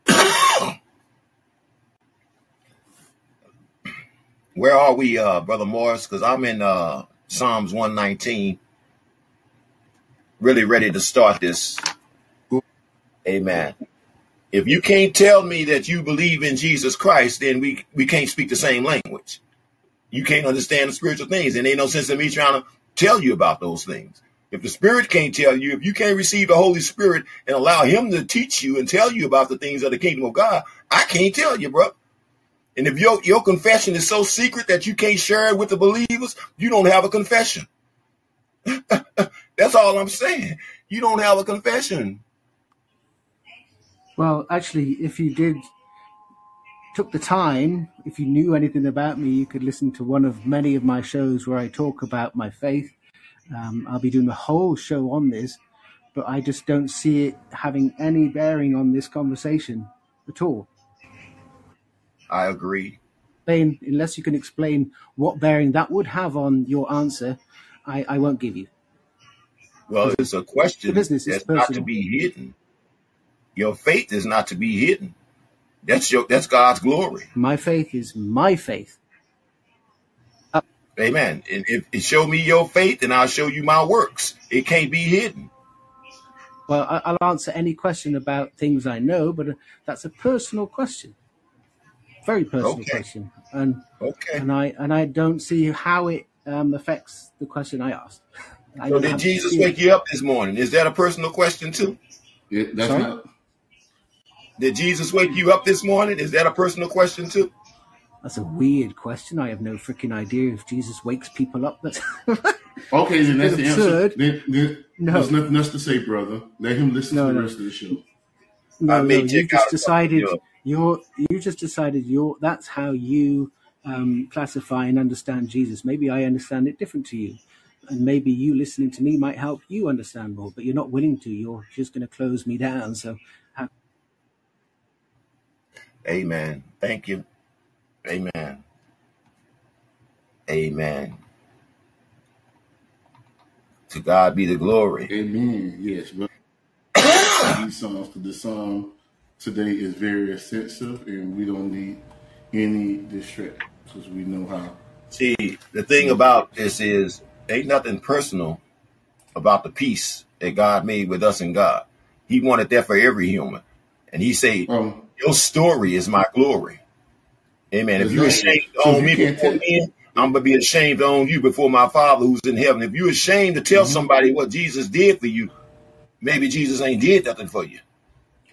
S2: Where are we, uh, Brother Morris? Because I'm in uh, Psalms 119, really ready to start this. Amen. If you can't tell me that you believe in Jesus Christ, then we, we can't speak the same language. You can't understand the spiritual things, and ain't no sense in me trying to tell you about those things. If the Spirit can't tell you, if you can't receive the Holy Spirit and allow Him to teach you and tell you about the things of the kingdom of God, I can't tell you, bro. And if your your confession is so secret that you can't share it with the believers, you don't have a confession. That's all I'm saying. You don't have a confession.
S3: Well, actually, if you did took the time, if you knew anything about me, you could listen to one of many of my shows where I talk about my faith. Um, I'll be doing a whole show on this, but I just don't see it having any bearing on this conversation at all.
S2: I agree.
S3: Explain, unless you can explain what bearing that would have on your answer, I, I won't give you.
S2: Well, it's a question
S3: business
S2: that's not to be hidden. Your faith is not to be hidden. That's your that's God's glory.
S3: My faith is my faith.
S2: Amen. And if it show me your faith, and I'll show you my works. It can't be hidden.
S3: Well, I'll answer any question about things I know, but uh, that's a personal question, very personal
S2: Okay.
S3: question, and
S2: Okay.
S3: and I and I don't see how it um, affects the question I asked. I
S2: So did Jesus wake you up this morning? Is that a personal question too?
S1: It, that's
S3: Sorry.
S1: not.
S2: Did Jesus wake you up this morning? Is that a personal question too?
S3: That's a weird question. I have no freaking idea if Jesus wakes people up. That's
S1: Okay, then that's
S3: it's
S1: the answer.
S3: absurd.
S1: Then, then there's nothing else to say, brother. Let him listen to
S3: no,
S1: the
S3: no,
S1: rest of the show.
S2: I
S3: no, no.
S2: may
S3: You just
S2: out a couple of
S3: decided
S2: your.
S3: You're you just decided you're that's how you um, classify and understand Jesus. Maybe I understand it different to you. And maybe you listening to me might help you understand more, but you're not willing to. You're just going to close me down. So, how,
S2: Amen. Thank you. Amen. Amen. To God be the glory.
S1: Amen. Yes, but these songs, the song today is very sensitive, and we don't need any distraction because we know how.
S2: See, the thing about this is, ain't nothing personal about the peace that God made with us and God. He wanted that for every human. And he said,
S1: Um,
S2: Your story is my glory. Amen. If
S1: you're
S2: ashamed
S1: So
S2: own
S1: you
S2: me before men, I'm gonna be ashamed own you before my Father who's in heaven. If you're ashamed to tell
S1: hmm
S2: somebody what Jesus did for you, maybe Jesus ain't did nothing for you.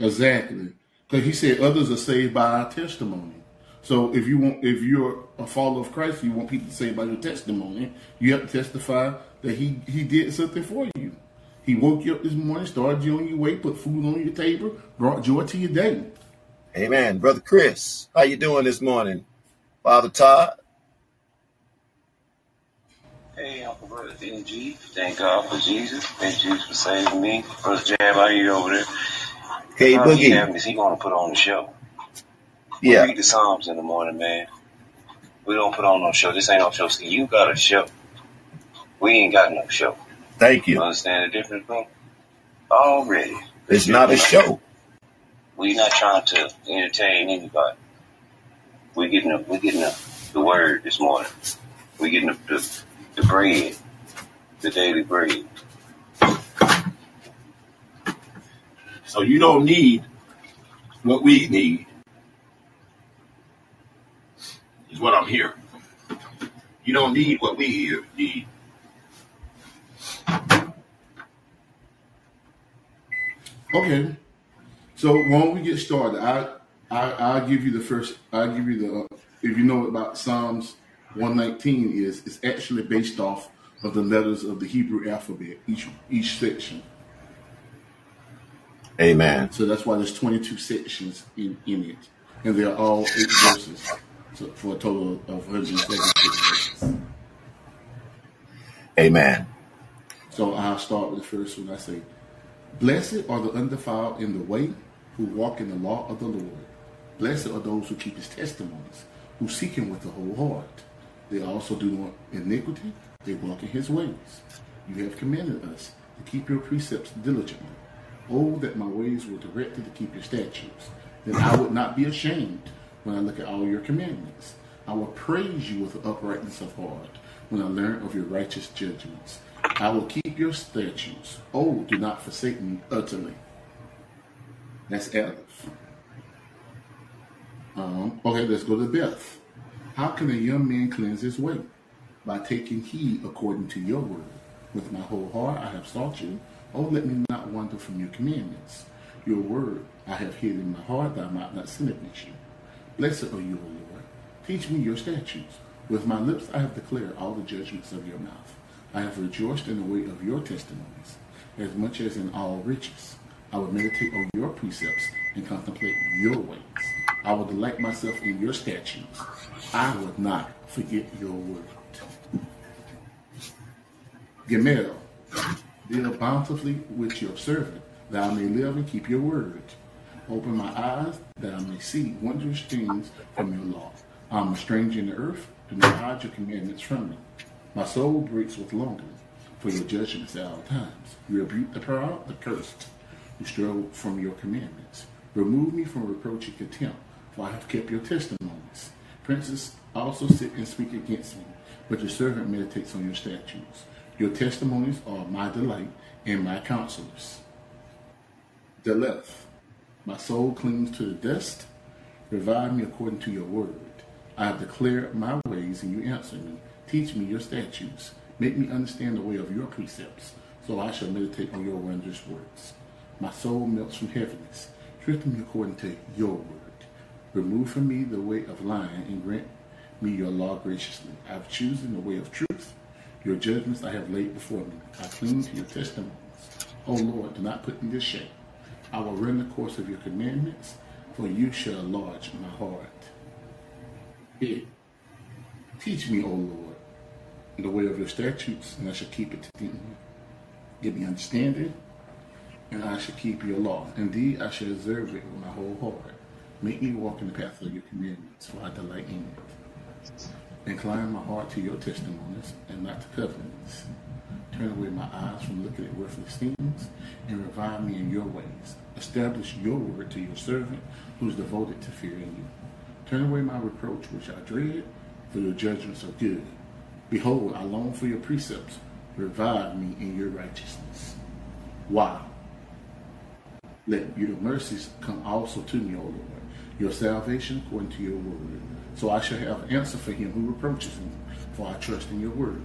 S1: Exactly, because he said others are saved by our testimony. So if you want, if you're a follower of Christ, you want people to say by your testimony, you have to testify that he he did something for you. He woke you up this morning, started you on your way, put food on your table, brought joy to your day.
S2: Amen. Brother Chris, how you doing this morning? Father Todd?
S4: Hey, Uncle Brother DG. Thank God for Jesus. Thank Jesus for saving me. Brother Jab, how you over there?
S2: Hey Boogie.
S4: is he gonna put on the show? We
S2: Yeah.
S4: read the Psalms in the morning, man. We don't put on no show. This ain't no show. See, you got a show. We ain't got no show.
S2: Thank
S4: You
S2: you.
S4: understand the difference, bro? Already.
S2: It's not a show.
S4: We not trying to entertain anybody. We getting the, we getting the, the word this morning. We getting the, the, the bread, the daily bread.
S2: So you don't need what we need, is what I'm hearing. You don't need what we hear, need.
S1: Okay. So when we get started, I I I'll give you the first. I'll give you the. If you know about Psalms 119 is, it's actually based off of the letters of the Hebrew alphabet. Each each section.
S2: Amen.
S1: So that's why there's 22 sections in, in it, and they're all eight verses, so for a total of 176 verses.
S2: Amen.
S1: So I'll start with the first one. I say, Blessed are the undefiled in the way, who walk in the law of the Lord. Blessed are those who keep his testimonies, who seek him with the whole heart. They also do not iniquity, they walk in his ways. You have commanded us to keep your precepts diligently. Oh, that my ways were directed to keep your statutes. Then I would not be ashamed when I look at all your commandments. I will praise you with uprightness of heart when I learn of your righteous judgments. I will keep your statutes. Oh, do not forsake me utterly. That's Aleph. Um, okay, let's go to Beth. How can a young man cleanse his way? By taking heed according to your word. With my whole heart I have sought you. Oh, let me not wander from your commandments. Your word I have hid in my heart that I might not sin against you. Blessed are you, O Lord. Teach me your statutes. With my lips I have declared all the judgments of your mouth. I have rejoiced in the way of your testimonies, as much as in all riches. I will meditate on your precepts and contemplate your ways. I will delight myself in your statutes. I will not forget your word. Gimel, deal bountifully with your servant, that I may live and keep your word. Open my eyes, that I may see wondrous things from your law. I am a stranger in the earth. Do not hide your commandments from me. My soul breaks with longing for your judgments at all times. You rebuke the proud, the cursed, who struggle from your commandments. Remove me from reproach and contempt, for I have kept your testimonies. Princes also sit and speak against me, but your servant meditates on your statutes. Your testimonies are my delight and my counselors. Daleth, my soul clings to the dust. Revive me according to your word. I have declared my ways, and you answer me. Teach me your statutes. Make me understand the way of your precepts, so I shall meditate on your wondrous works. My soul melts from heaviness. Strengthen me according to your word. Remove from me the way of lying and grant me your law graciously. I have chosen the way of truth. Your judgments I have laid before me. I cling to your testimonies. O Lord, do not put me to shame. I will run the course of your commandments, for you shall enlarge my heart. It. Teach me, O Lord, the way of your statutes, and I shall keep it to the end. Give me understanding, and I shall keep your law. Indeed, I shall observe it with my whole heart. Make me walk in the path of your commandments, for I delight in it. Incline my heart to your testimonies and not to covenants. Turn away my eyes from looking at worthless things and revive me in your ways. Establish your word to your servant who is devoted to fearing you. Turn away my reproach which I dread, for your judgments are good. Behold, I long for your precepts. Revive me in your righteousness. Wow. Let your mercies come also to me, O Lord, your salvation according to your word. So I shall have an answer for him who reproaches me, for I trust in your word.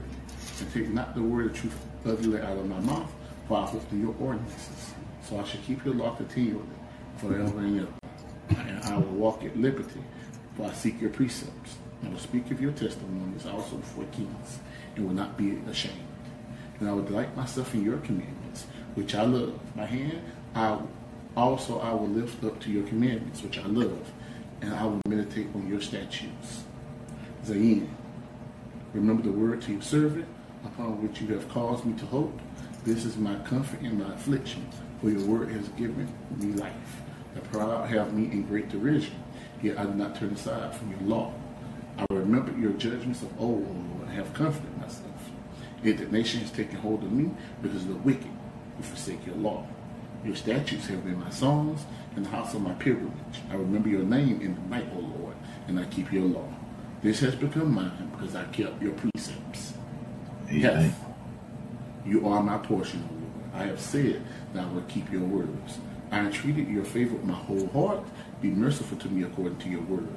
S1: And take not the word of truth utterly out of my mouth, for I hope in your ordinances. So I shall keep your law continually, forever and ever. And I will walk at liberty, for I seek your precepts. I will speak of your testimonies also before kings, and will not be ashamed. And I will delight myself in your commandments, which I love. My hand, I also I will lift up to your commandments, which I love, and I will meditate on your statutes. Zayin, remember the word to your servant, upon which you have caused me to hope. This is my comfort in my affliction, for your word has given me life. The proud have me in great derision, yet I do not turn aside from your law. I remember your judgments of old, Lord, and have comforted myself. Yet the nation has taken hold of me because of the wicked who forsake your law. Your statutes have been my songs and the house of my pilgrimage. I remember your name in the night, O oh Lord, and I keep your law. This has become mine because I kept your precepts. Yes, you are my portion, O Lord. I have said that I will keep your words. I entreated your favor with my whole heart. Be merciful to me according to your word.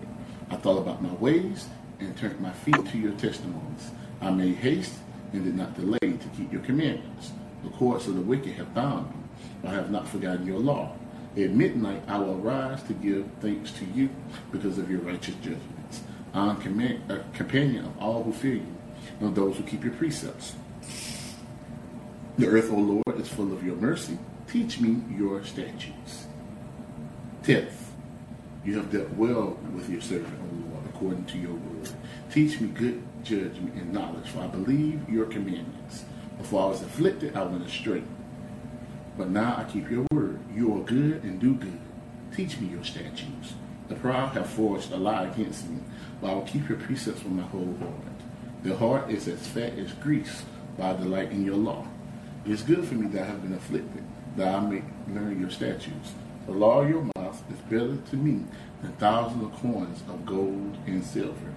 S1: I thought about my ways and turned my feet to your testimonies. I made haste and did not delay to keep your commandments. The courts of the wicked have bound me, but I have not forgotten your law. At midnight I will rise to give thanks to you because of your righteous judgments. I am a companion of all who fear you, and of those who keep your precepts. The earth, O Lord, is full of your mercy. Teach me your statutes. Teth, you have dealt well with your servant, O Lord, according to your word. Teach me good judgment and knowledge, for I believe your commandments. Before I was afflicted, I went astray. But now I keep your word. You are good and do good. Teach me your statutes. The proud have forged a lie against me, but I will keep your precepts with my whole heart. The heart is as fat as grease, by delight in your law. It is good for me that I have been afflicted, that I may learn your statutes. The law of your mouth is better to me than thousands of coins of gold and silver.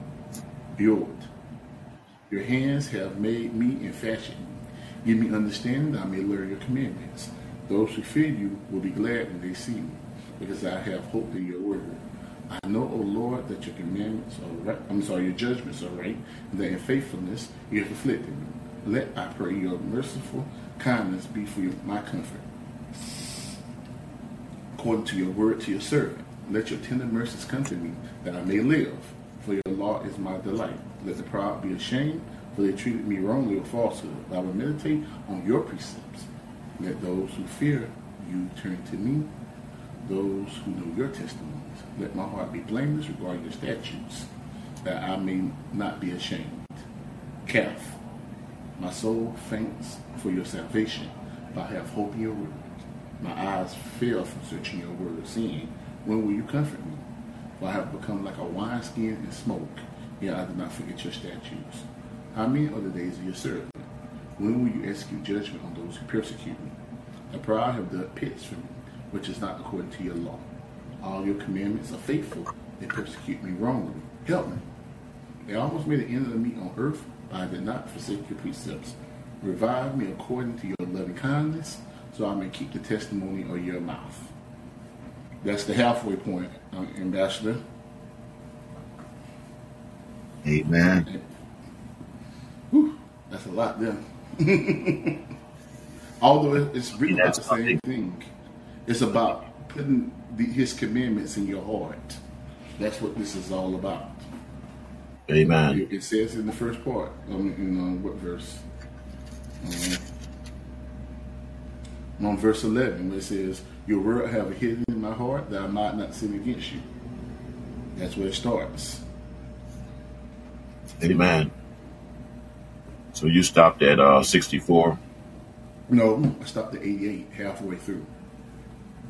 S1: Behold, your hands have made me and fashioned me. Give me understanding that I may learn your commandments. Those who fear you will be glad when they see me, because I have hope in your word. I know, O Lord, that your commandments are right. I'm sorry, your judgments are right, and that in faithfulness you have afflicted me. Let, I pray, your merciful kindness be for my comfort. According to your word to your servant, let your tender mercies come to me, that I may live. For your law is my delight. Let the proud be ashamed, for they treated me wrongly with falsehood. I will meditate on your precepts. Let those who fear you turn to me, those who know your testimonies. Let my heart be blameless regarding your statutes, that I may not be ashamed. Kaph, my soul faints for your salvation, but I have hope in your word. My eyes fail from searching your word, saying, When will you comfort me? For I have become like a wineskin in smoke, yet I do not forget your statutes. How many are the days of your servant? When will you execute judgment on those who persecute me? The proud have dug pits for me, which is not according to your law. All your commandments are faithful. They persecute me wrongly. Help me. They almost made an end of me on earth, but I did not forsake your precepts. Revive me according to your loving kindness, so I may keep the testimony of your mouth. That's the halfway point, uh, Ambassador.
S2: Amen.
S1: Whew, that's a lot there. Although it's really about the same thing. It's about putting the, his commandments in your heart. That's what this is all about.
S2: Amen.
S1: It says in the first part, um, in uh, what verse? Um, on verse 11, where it says, Your word I have hidden in my heart that I might not sin against you. That's where it starts.
S2: Amen. So you stopped at uh, 64,
S1: No, I stopped at 88, halfway through.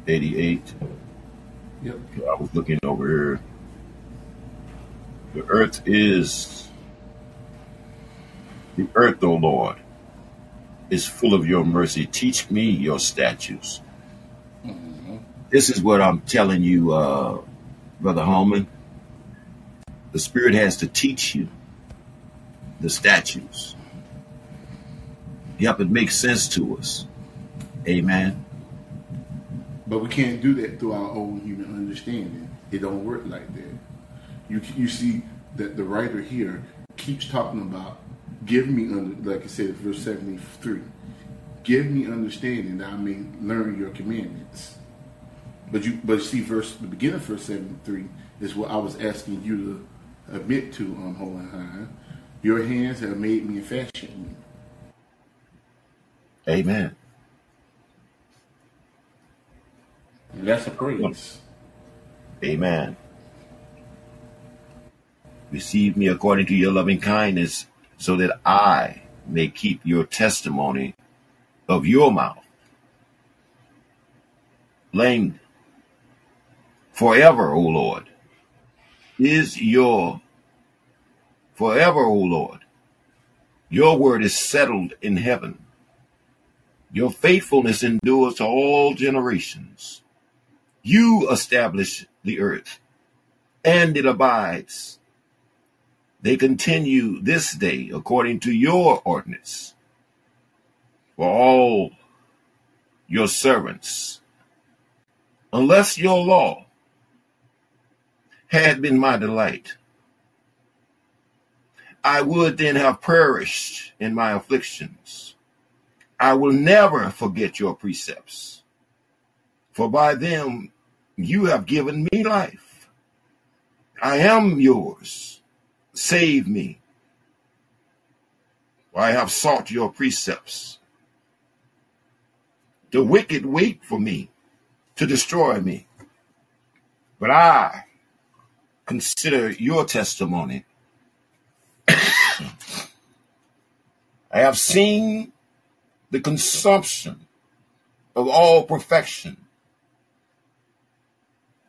S2: 88.
S1: Yep.
S2: I was looking over here. The earth is, the earth, O Lord, is full of your mercy. Teach me your statutes. This is what I'm telling you, uh, Brother Holman. The Spirit has to teach you the statutes. Yep, it makes sense to us. Amen.
S1: But we can't do that through our own human understanding. It don't work like that. You you see that the writer here keeps talking about give me under like I said, verse seventy three. Give me understanding that I may learn your commandments. But you but you see verse the beginning of verse seventy three is what I was asking you to admit to um Holy High. Your hands have made me and fashioned me.
S2: Amen.
S1: That's a praise.
S2: Amen. Receive me according to your loving kindness, so that I may keep your testimony of your mouth. Lamed forever, O Lord, is your forever, O Lord. Your word is settled in heaven. Your faithfulness endures to all generations. You establish the earth, and it abides. They continue this day according to your ordinance. For all your servants Unless your law had been my delight, I would then have perished in my afflictions. I will never forget your precepts, for by them you have given me life. I am yours. Save me. I have sought your precepts. The wicked wait for me to destroy me. But I consider your testimony. I have seen the consumption of all perfection,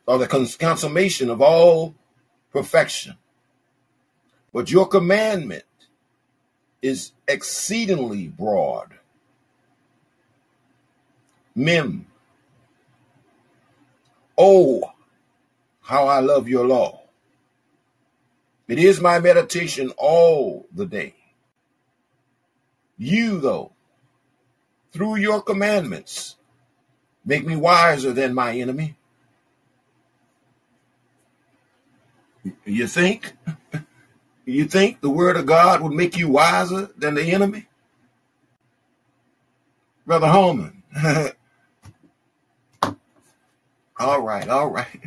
S2: or the cons- consummation of all perfection. But your commandment is exceedingly broad. Mem. Oh, how I love your law. It is my meditation all the day. You, though, through your commandments, make me wiser than my enemy. You think? You think the word of God would make you wiser than the enemy? Brother Holman. all right, all right.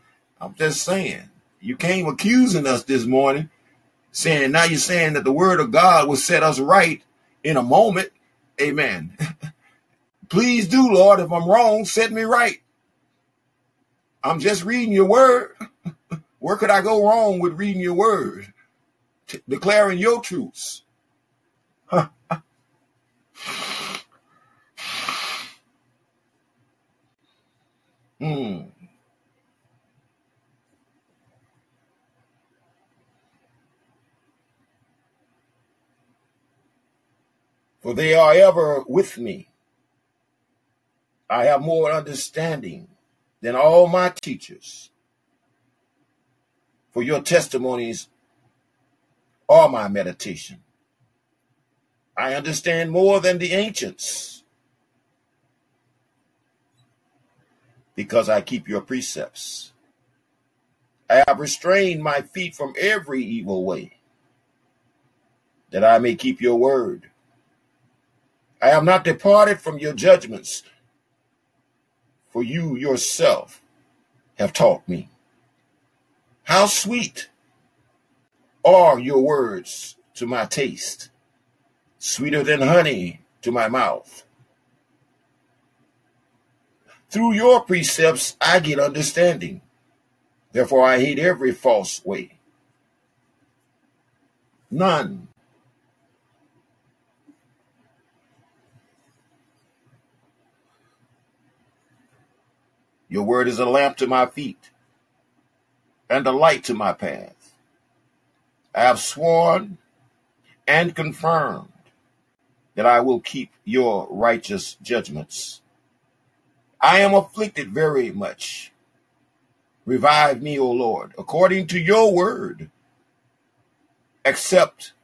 S2: I'm just saying. You came accusing us this morning, saying now you're saying that the word of God will set us right in a moment. Amen. Please do, Lord. If I'm wrong, set me right. I'm just reading your word. Where could I go wrong with reading your word? T- declaring your truths. Hmm. For they are ever with me. I have more understanding than all my teachers. For your testimonies are my meditation. I understand more than the ancients because I keep your precepts. I have restrained my feet from every evil way that I may keep your word. I have not departed from your judgments, for you yourself have taught me. How sweet are your words to my taste, sweeter than honey to my mouth. Through your precepts I get understanding. Therefore I hate every false way. None Your word is a lamp to my feet and a light to my path. I have sworn and confirmed that I will keep your righteous judgments. I am afflicted very much. Revive me, O Lord, according to your word. Accept,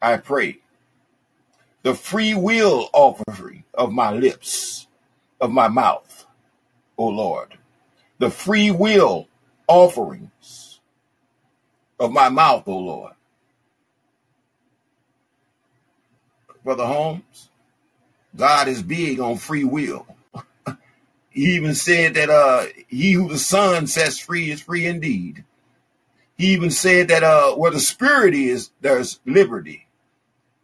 S2: I pray, the free will offering of my lips, of my mouth, O Lord, the free will offerings of my mouth, O Lord. Brother Holmes, God is big on free will. he even said that uh he who the Son sets free is free indeed. He even said that uh where the spirit is, there's liberty.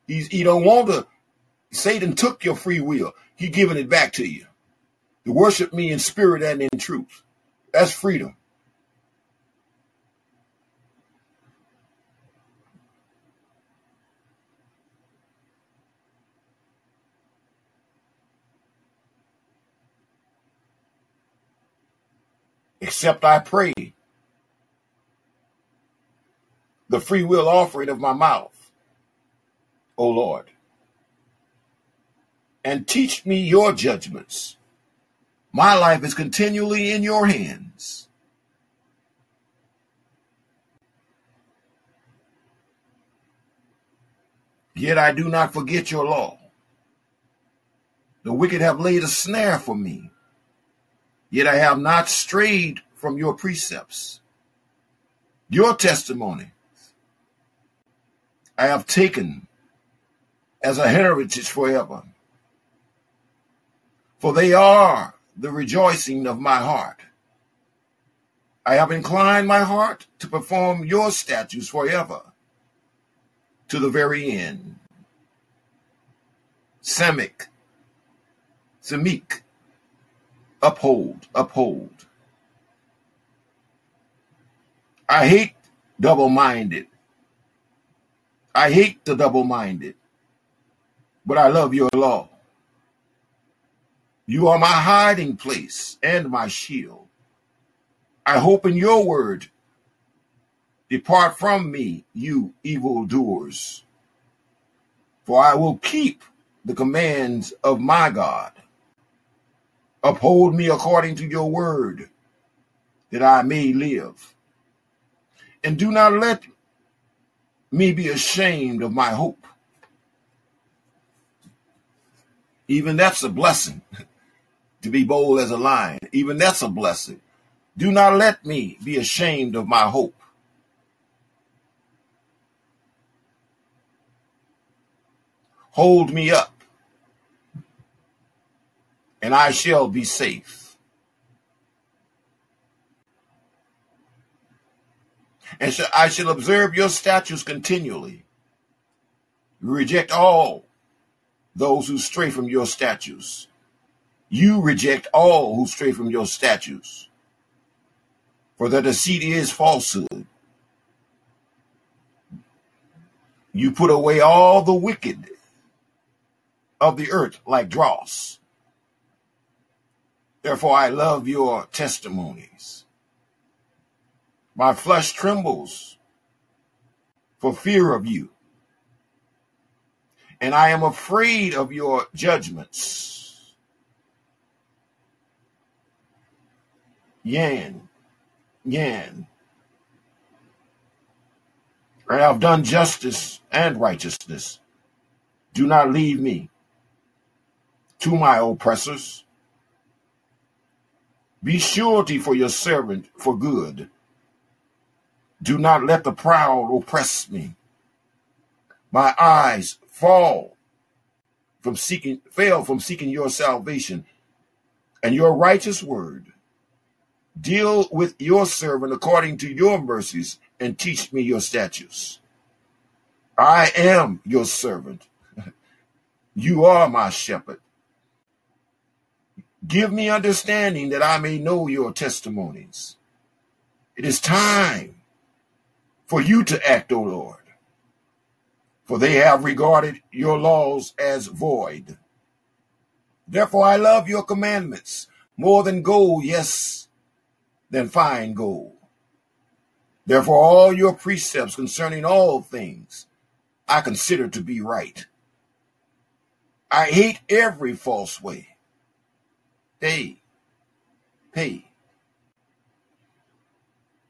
S2: He's he don't want to Satan took your free will. He giving it back to you. To worship me in spirit and in truth. That's freedom. Except I pray the free will offering of my mouth, O Lord, and teach me your judgments. My life is continually in your hands. Yet I do not forget your law. The wicked have laid a snare for me. Yet I have not strayed from your precepts. Your testimony I have taken as a heritage forever. For they are the rejoicing of my heart. I have inclined my heart to perform your statutes forever to the very end. Semic, Semik, uphold, uphold. I hate double minded. I hate the double minded, but I love your law. You are my hiding place and my shield. I hope in your word. Depart from me, you evildoers, for I will keep the commands of my God. Uphold me according to your word, that I may live. And do not let me be ashamed of my hope. Even that's a blessing to be bold as a lion. Even that's a blessing. Do not let me be ashamed of my hope. Hold me up, and I shall be safe. And I shall observe your statutes continually. Reject all those who stray from your statutes. You reject all who stray from your statutes. For the deceit is falsehood. You put away all the wicked of the earth like dross. Therefore, I love your testimonies. My flesh trembles for fear of you, and I am afraid of your judgments. Yan, yan. I have done justice and righteousness. Do not leave me to my oppressors. Be surety for your servant for good. Do not let the proud oppress me. My eyes fall from seeking fail from seeking your salvation and your righteous word. Deal with your servant according to your mercies and teach me your statutes. I am your servant. You are my shepherd. Give me understanding that I may know your testimonies. It is time for you to act, O Lord, for they have regarded your laws as void. Therefore, I love your commandments more than gold, yes, than fine gold. Therefore, all your precepts concerning all things I consider to be right. I hate every false way Hey, hey.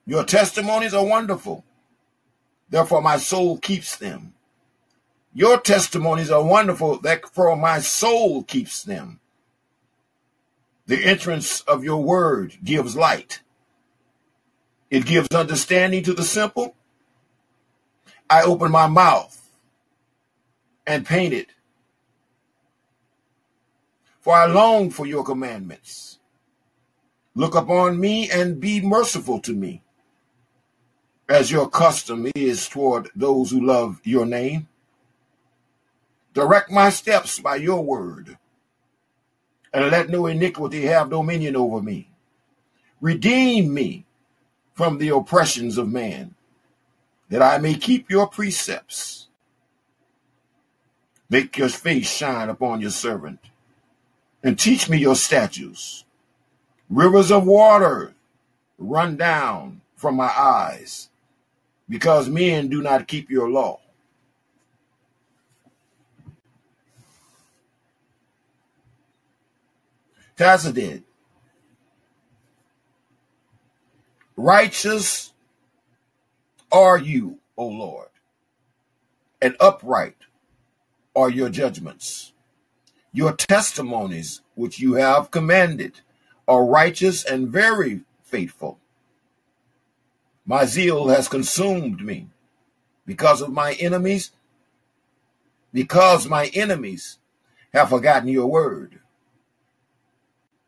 S2: Your testimonies are wonderful. Therefore, my soul keeps them. Your testimonies are wonderful. Therefore, my soul keeps them. The entrance of your word gives light. It gives understanding to the simple. I open my mouth and paint it for I long for your commandments. Look upon me and be merciful to me, as your custom is toward those who love your name. Direct my steps by your word, and let no iniquity have dominion over me. Redeem me from the oppressions of man, that I may keep your precepts. Make your face shine upon your servant and teach me your statutes. Rivers of water run down from my eyes because men do not keep your law. Tazadid. Righteous are you, O Lord, and upright are your judgments. Your testimonies, which you have commanded, are righteous and very faithful. My zeal has consumed me because of my enemies, because my enemies have forgotten your word.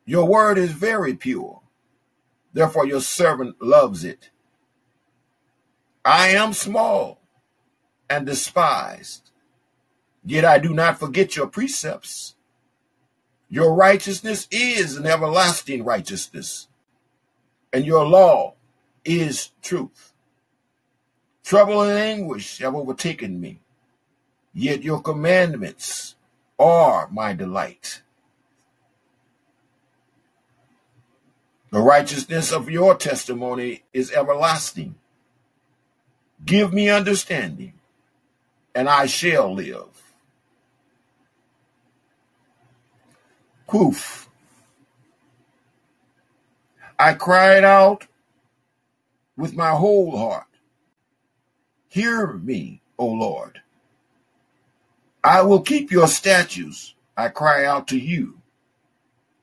S2: Your word is very pure. Therefore, your servant loves it. I am small and despised, yet I do not forget your precepts. Your righteousness is an everlasting righteousness, and your law is truth. Trouble and anguish have overtaken me, yet your commandments are my delight. The righteousness of your testimony is everlasting. Give me understanding, and I shall live. Poof. I cried out with my whole heart. Hear me, O Lord. I will keep your statutes. I cry out to you.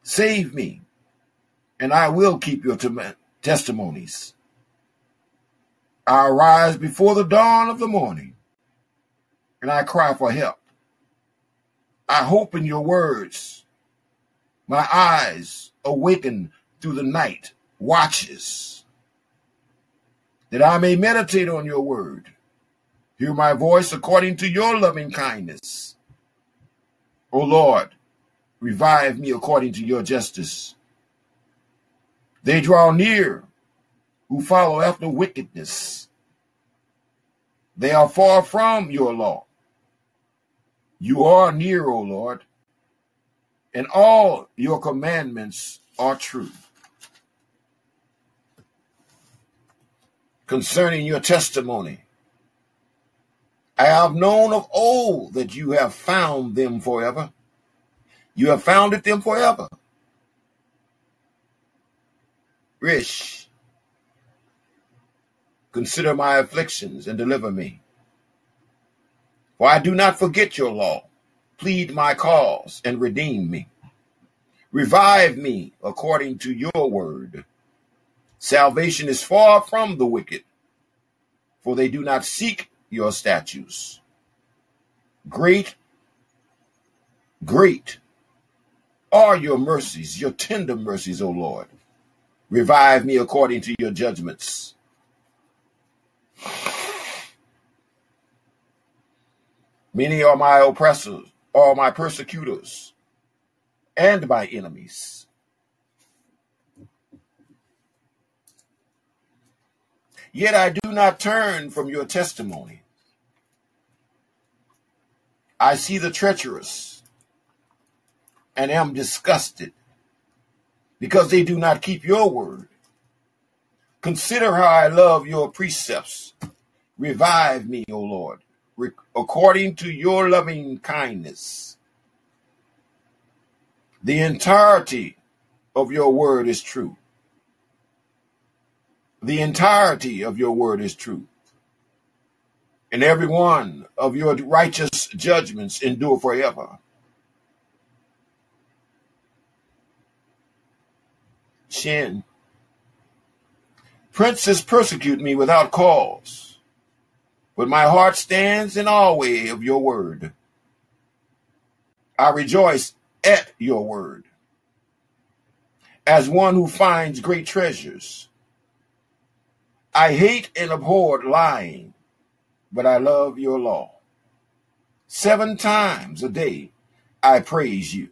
S2: Save me, and I will keep your testimonies. I arise before the dawn of the morning, and I cry for help. I hope in your words. My eyes awaken through the night watches, that I may meditate on your word. Hear my voice according to your loving kindness. O Lord, revive me according to your justice. They draw near who follow after wickedness. They are far from your law. You are near, O Lord, and all your commandments are true. Concerning your testimony, I have known of old that you have found them forever. You have founded them forever. Rish, consider my afflictions and deliver me. For I do not forget your law. Plead my cause and redeem me. Revive me according to your word. Salvation is far from the wicked, for they do not seek your statutes. Great, great are your mercies, your tender mercies, O Lord. Revive me according to your judgments. Many are my oppressors, are my persecutors, and my enemies. Yet I do not turn from your testimony. I see the treacherous and am disgusted because they do not keep your word. Consider how I love your precepts. Revive me, O Lord, according to your loving kindness. The entirety of your word is true. The entirety of your word is true. And every one of your righteous judgments endure forever. Shin. Princes persecute me without cause, but my heart stands in awe of your word. I rejoice at your word as one who finds great treasures. I hate and abhor lying, but I love your law. Seven times a day I praise you.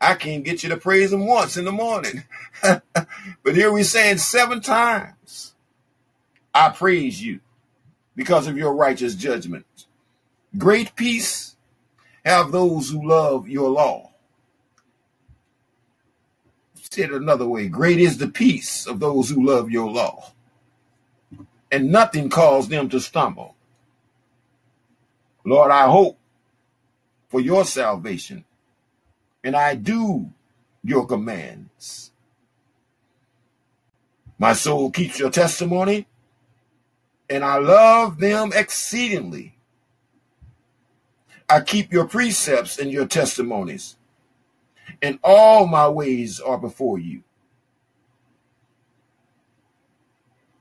S2: I can't get you to praise him once in the morning. but here we're saying seven times, I praise you because of your righteous judgment. Great peace have those who love your law. Said another way, great is the peace of those who love your law. And nothing caused them to stumble. Lord, I hope for your salvation and I do your commands. My soul keeps your testimony, and I love them exceedingly. I keep your precepts and your testimonies. and all my ways are before you.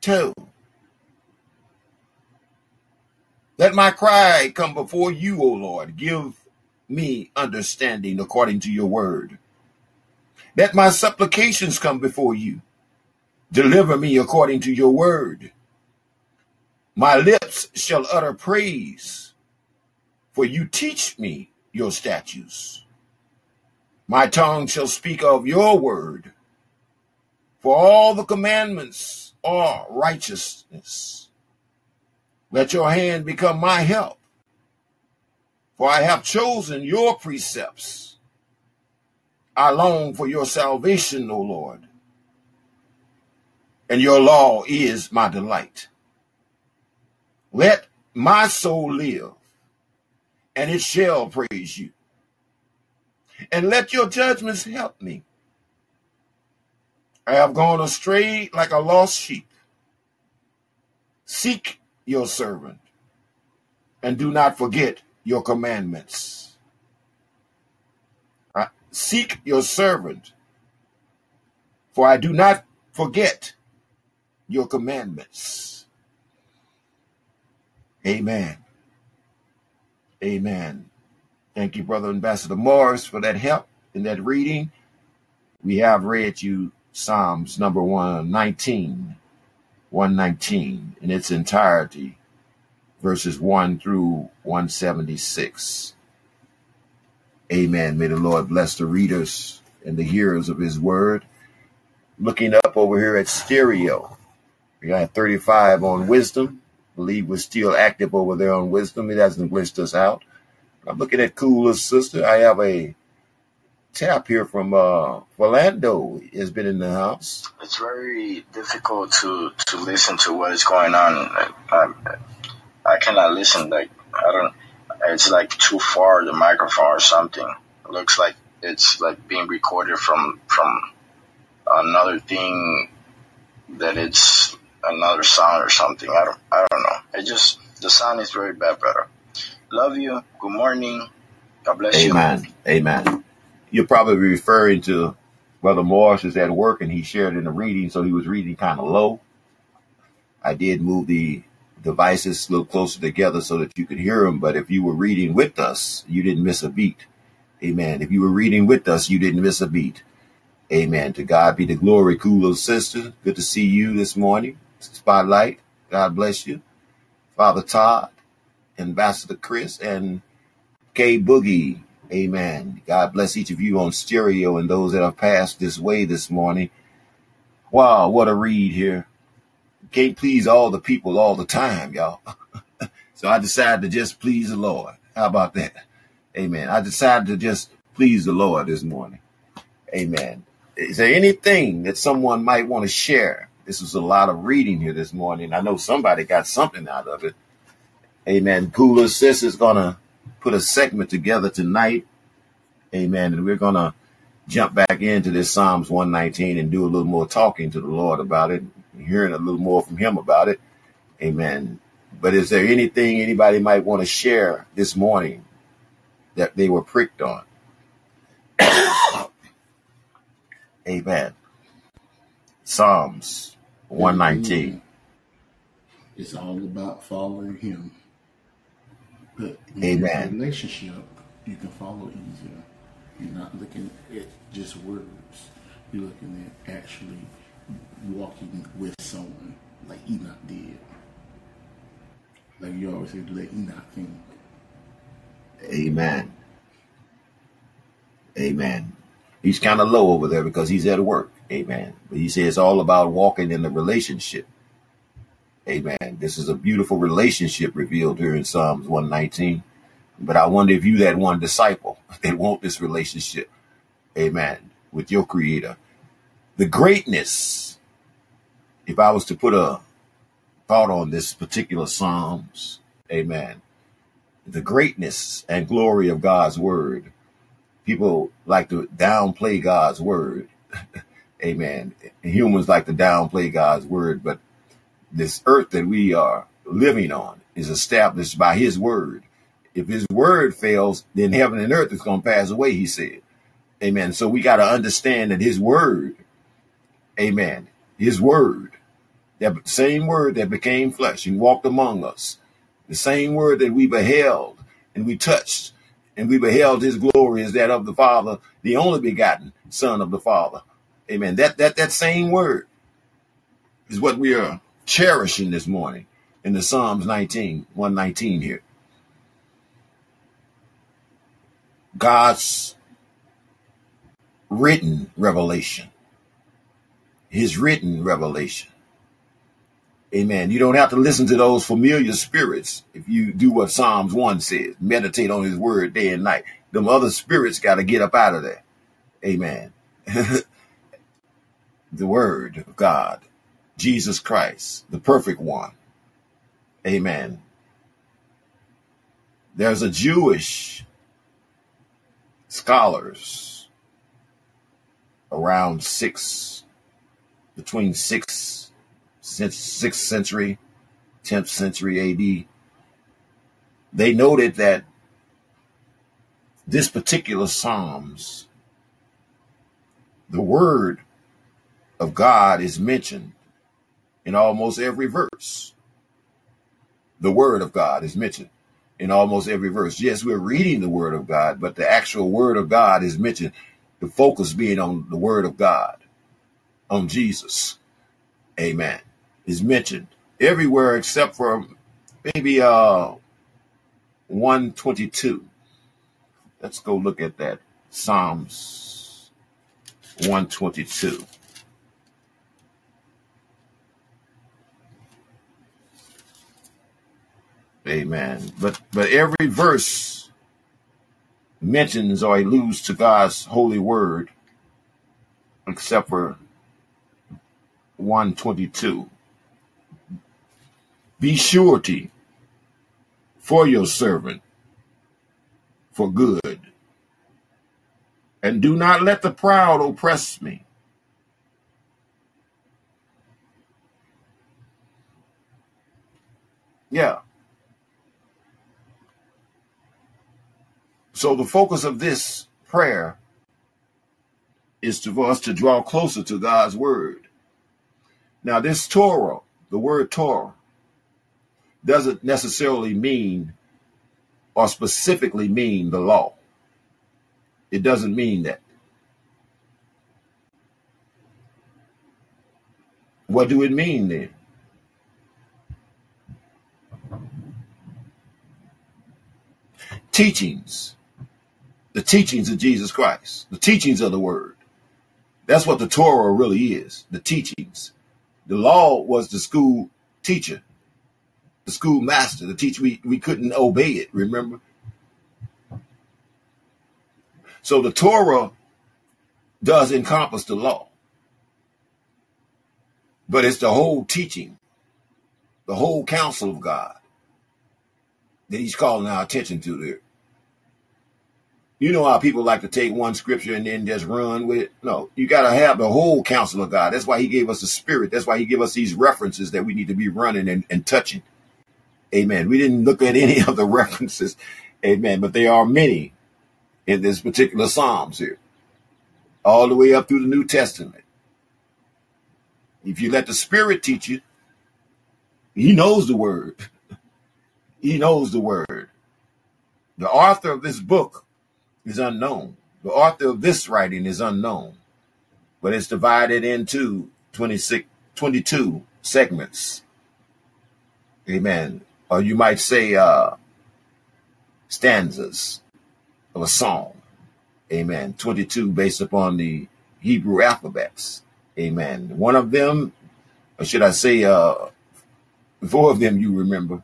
S2: Tau, let my cry come before you, O Lord. Give me understanding according to your word. Let my supplications come before you. Deliver me according to your word. My lips shall utter praise, for you teach me your statutes. My tongue shall speak of your word, for all the commandments are righteousness. Let your hand become my help, for I have chosen your precepts. I long for your salvation, O Lord, and your law is my delight. Let my soul live, and it shall praise you. And let your judgments help me. I have gone astray like a lost sheep. Seek your servant, and do not forget your commandments. Uh, seek your servant, for I do not forget your commandments. Amen. Amen. Thank you, Brother Ambassador Morris, for that help in that reading. We have read you Psalms number 119, 119 in its entirety, verses 1 through 176. Amen. May the Lord bless the readers and the hearers of his word. Looking up over here at stereo, we got 35 on wisdom, believe we're still active over there on wisdom. It hasn't glitched us out. I'm looking at Coola's sister. I have a tap here from uh Orlando has been in the house.
S5: It's very difficult to to listen to what is going on. I, I, I cannot listen. Like I don't. It's like too far the microphone or something. It looks like it's like being recorded from from another thing that it's another sound or something. I don't I don't know. It just the sound is very bad, brother. Love you. Good morning. God bless
S2: Amen. you. Amen. You're probably referring to Brother Morris is at work and he shared in the reading, so he was reading kind of low. I did move the devices a little closer together so that you could hear them. but if you were reading with us, you didn't miss a beat. Amen. If you were reading with us, you didn't miss a beat. Amen. To God be the glory, cool little sister. Good to see you this morning. Spotlight. God bless you. Father Todd, Ambassador Chris, and K Boogie. Amen. God bless each of you on stereo and those that have passed this way this morning. Wow, what a read here. Can't please all the people all the time, y'all. so I decided to just please the Lord. How about that? Amen. I decided to just please the Lord this morning. Amen. Is there anything that someone might want to share this was a lot of reading here this morning. I know somebody got something out of it. Amen. Kula Sis is going to put a segment together tonight. Amen. And we're going to jump back into this Psalms 119 and do a little more talking to the Lord about it, hearing a little more from Him about it. Amen. But is there anything anybody might want to share this morning that they were pricked on? Amen. Psalms 119. Mm-hmm.
S1: It's all about following him. But in
S2: Amen.
S1: relationship, you can follow easier. You're not looking at just words. You're looking at actually walking with someone like Enoch did. Like you always say, let Enoch think.
S2: Amen. Amen. He's kind of low over there because he's at work. Amen. But he says it's all about walking in the relationship. Amen. This is a beautiful relationship revealed here in Psalms 119. But I wonder if you that one disciple that want this relationship. Amen. With your creator. The greatness, if I was to put a thought on this particular Psalms, amen. The greatness and glory of God's word. People like to downplay God's word. Amen. Humans like to downplay God's word, but this earth that we are living on is established by his word. If his word fails, then heaven and earth is going to pass away, he said. Amen. So we got to understand that his word, amen, his word, that same word that became flesh and walked among us, the same word that we beheld and we touched and we beheld his glory is that of the Father, the only begotten Son of the Father. Amen. That that that same word is what we are cherishing this morning in the Psalms 19, 119 here. God's written revelation. His written revelation. Amen. You don't have to listen to those familiar spirits if you do what Psalms 1 says. Meditate on his word day and night. Them other spirits got to get up out of there. Amen. the word of God, Jesus Christ, the perfect one. Amen. There's a Jewish scholars around six, between 6th, 6th century, 10th century AD. They noted that this particular Psalms, the word of God is mentioned in almost every verse. The word of God is mentioned in almost every verse. Yes, we're reading the word of God, but the actual word of God is mentioned, the focus being on the word of God, on Jesus. Amen. Is mentioned everywhere except for maybe uh 122. Let's go look at that. Psalms 122. Amen. But but every verse mentions or alludes to God's holy word, except for 122. Be surety for your servant for good. And do not let the proud oppress me. Yeah. So the focus of this prayer is to, for us to draw closer to God's word. Now, this Torah, the word Torah, doesn't necessarily mean or specifically mean the law. It doesn't mean that. What do it mean then? Teachings the teachings of Jesus Christ, the teachings of the word. That's what the Torah really is, the teachings. The law was the school teacher, the school master, the teacher. We, we couldn't obey it, remember? So the Torah does encompass the law, but it's the whole teaching, the whole counsel of God that he's calling our attention to there. You know how people like to take one scripture and then just run with it? No, you got to have the whole counsel of God. That's why he gave us the spirit. That's why he gave us these references that we need to be running and, and touching. Amen. We didn't look at any of the references. Amen. But there are many in this particular Psalms here, all the way up through the New Testament. If you let the Spirit teach you, he knows the word. he knows the word. The author of this book is unknown. The author of this writing is unknown, but it's divided into 26, 22 segments. Amen. Or you might say uh, stanzas of a song. Amen. 22 based upon the Hebrew alphabets. Amen. One of them, or should I say, uh, four of them you remember,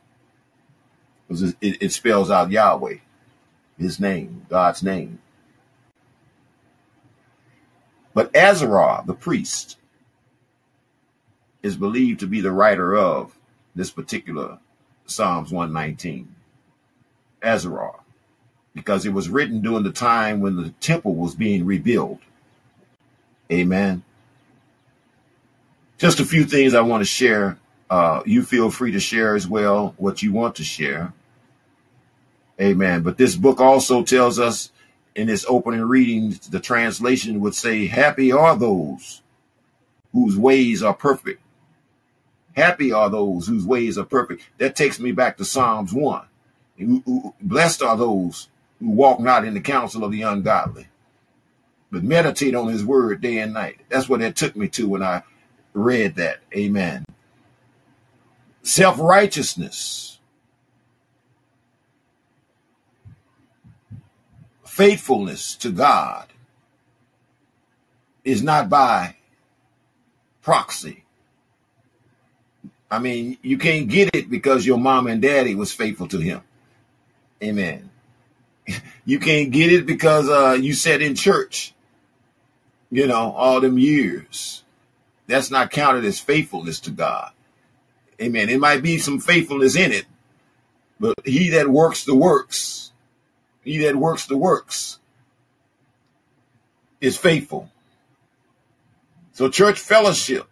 S2: it, it spells out Yahweh his name, God's name. But Azarah, the priest, is believed to be the writer of this particular Psalms 119. Azarah, because it was written during the time when the temple was being rebuilt. Amen. Just a few things I want to share. Uh, you feel free to share as well what you want to share. Amen. But this book also tells us in this opening reading, the translation would say, Happy are those whose ways are perfect. Happy are those whose ways are perfect. That takes me back to Psalms 1. Blessed are those who walk not in the counsel of the ungodly, but meditate on his word day and night. That's what that took me to when I read that. Amen. Self righteousness, faithfulness to God is not by proxy. I mean, you can't get it because your mom and daddy was faithful to him. Amen. You can't get it because uh, you sat in church, you know, all them years. That's not counted as faithfulness to God. Amen. It might be some faithfulness in it, but he that works the works, he that works the works is faithful. So church fellowship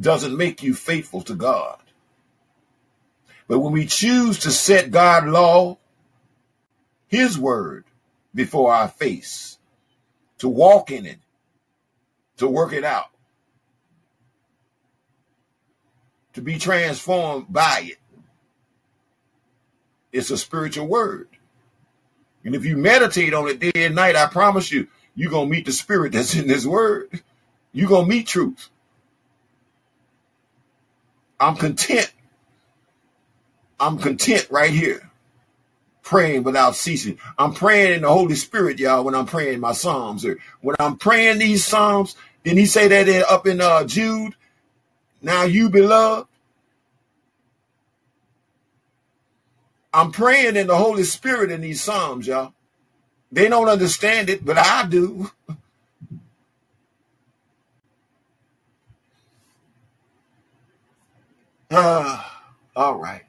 S2: doesn't make you faithful to God. But when we choose to set God law, his word before our face, to walk in it, to work it out, to be transformed by it. It's a spiritual word. And if you meditate on it day and night, I promise you, you're going to meet the spirit that's in this word. You're going to meet truth. I'm content. I'm content right here, praying without ceasing. I'm praying in the Holy Spirit, y'all, when I'm praying my Psalms. Or when I'm praying these Psalms, didn't he say that in, up in uh, Jude? Now you beloved, I'm praying in the Holy Spirit in these Psalms, y'all. They don't understand it, but I do. Uh, all right.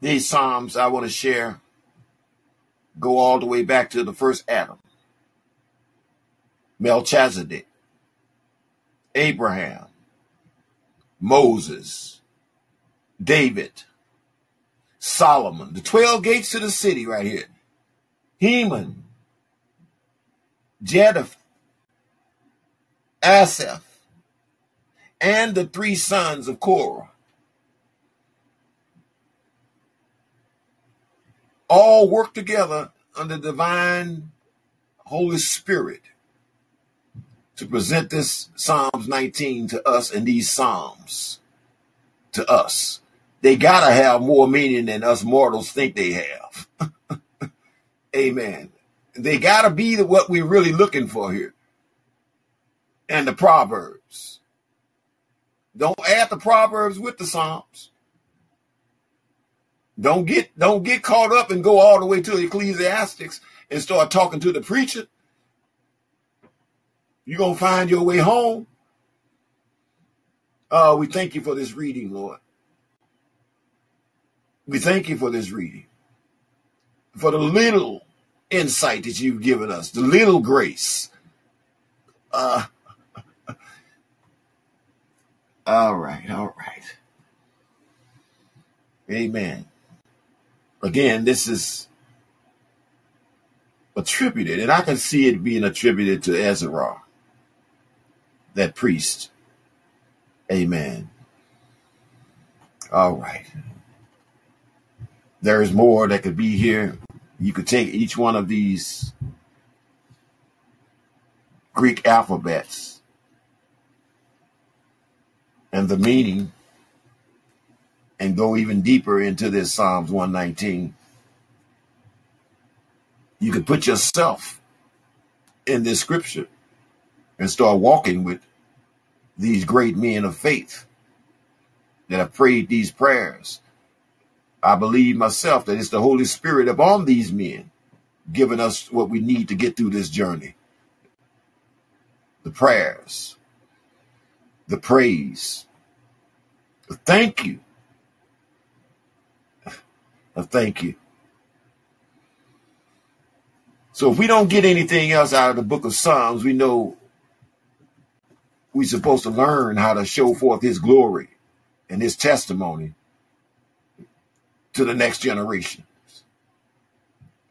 S2: These Psalms I want to share go all the way back to the first Adam, Melchizedek, Abraham, Moses, David, Solomon, the 12 gates to the city right here, Heman, Jeduth, Asaph, and the three sons of Korah. All work together under divine Holy Spirit to present this Psalms 19 to us and these Psalms to us. They got to have more meaning than us mortals think they have. Amen. They got to be what we're really looking for here. And the Proverbs. Don't add the Proverbs with the Psalms. Don't get don't get caught up and go all the way to Ecclesiastics and start talking to the preacher you're going to find your way home. Uh, we thank you for this reading, Lord. We thank you for this reading, for the little insight that you've given us, the little grace. Uh, all right, all right. Amen. Again, this is attributed, and I can see it being attributed to Ezra that priest. Amen. All right. There's more that could be here. You could take each one of these Greek alphabets and the meaning and go even deeper into this Psalms 119. You could put yourself in this scripture and start walking with these great men of faith that have prayed these prayers. I believe myself that it's the Holy Spirit upon these men giving us what we need to get through this journey. The prayers, the praise, the thank you. A thank you. So if we don't get anything else out of the book of Psalms, we know we're supposed to learn how to show forth his glory and his testimony to the next generation.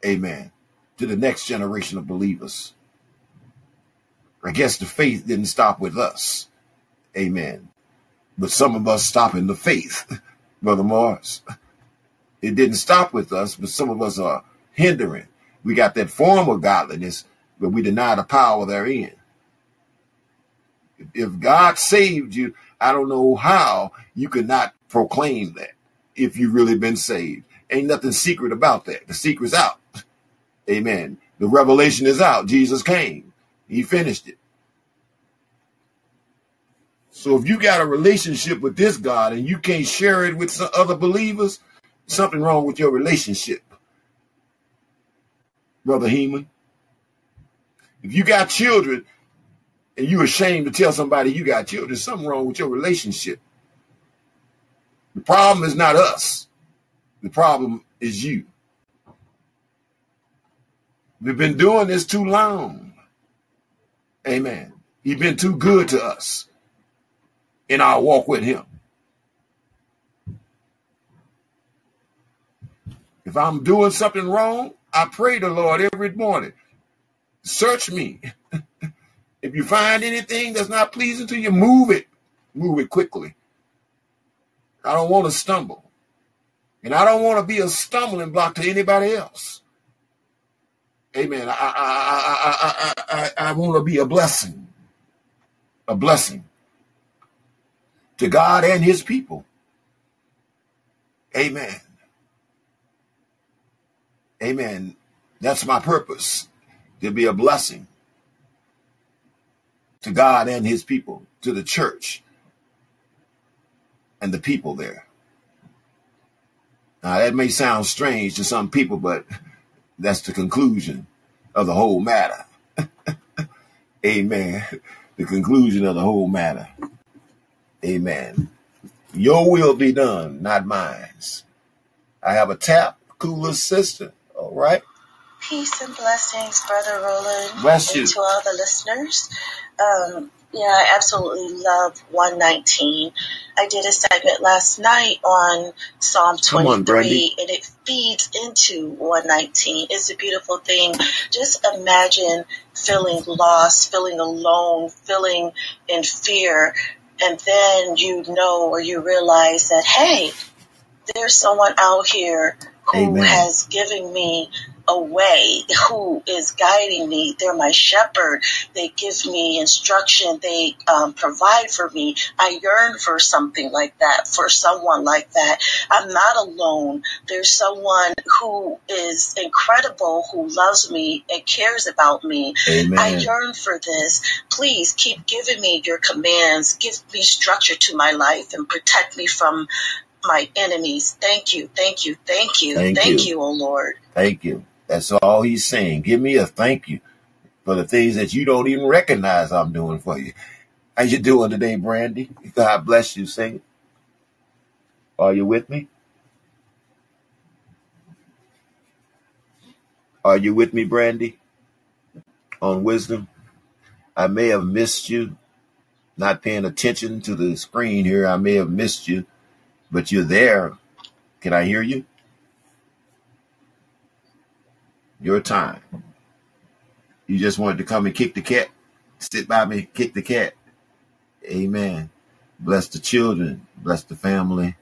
S2: Amen. To the next generation of believers. I guess the faith didn't stop with us. Amen. But some of us stop in the faith, Brother Morris. It didn't stop with us, but some of us are hindering. We got that form of godliness, but we deny the power therein. If God saved you, I don't know how you could not proclaim that if you've really been saved. Ain't nothing secret about that. The secret's out. Amen. The revelation is out. Jesus came. He finished it. So if you got a relationship with this God and you can't share it with some other believers, something wrong with your relationship. Brother Heeman. If you got children and you're ashamed to tell somebody you got children, something wrong with your relationship. The problem is not us. The problem is you. We've been doing this too long. Amen. He's been too good to us in our walk with him. If I'm doing something wrong, I pray the Lord every morning. Search me. if you find anything that's not pleasing to you, move it. Move it quickly. I don't want to stumble. And I don't want to be a stumbling block to anybody else. Amen. I, I, I, I, I, I want to be a blessing. A blessing to God and his people. Amen. Amen. That's my purpose to be a blessing to God and his people, to the church and the people there. Now, that may sound strange to some people, but that's the conclusion of the whole matter. Amen. The conclusion of the whole matter. Amen. Your will be done, not mine. I have a tap cooler sister. All right.
S6: Peace and blessings, Brother Roland.
S2: Bless you.
S6: To all the listeners. Um, yeah, I absolutely love 119. I did a segment last night on Psalm 23,
S2: on,
S6: and it feeds into 119. It's a beautiful thing. Just imagine feeling lost, feeling alone, feeling in fear, and then you know or you realize that, hey, there's someone out here who
S2: Amen.
S6: has given me a way, who is guiding me. They're my shepherd. They give me instruction. They um, provide for me. I yearn for something like that, for someone like that. I'm not alone. There's someone who is incredible, who loves me and cares about me. I yearn for this. Please keep giving me your commands. Give me structure to my life and protect me from my enemies. Thank you, thank you, thank you,
S2: Thank
S6: thank
S2: you.
S6: you, O Lord.
S2: Thank you. That's all he's saying. Give me a thank you for the things that you don't even recognize I'm doing for you. How you doing today, Brandy? God bless you, sing. Are you with me? Are you with me, Brandy? On wisdom? I may have missed you. Not paying attention to the screen here. I may have missed you, but you're there. Can I hear you? Your time. You just wanted to come and kick the cat. Sit by me, kick the cat. Amen. Bless the children. Bless the family.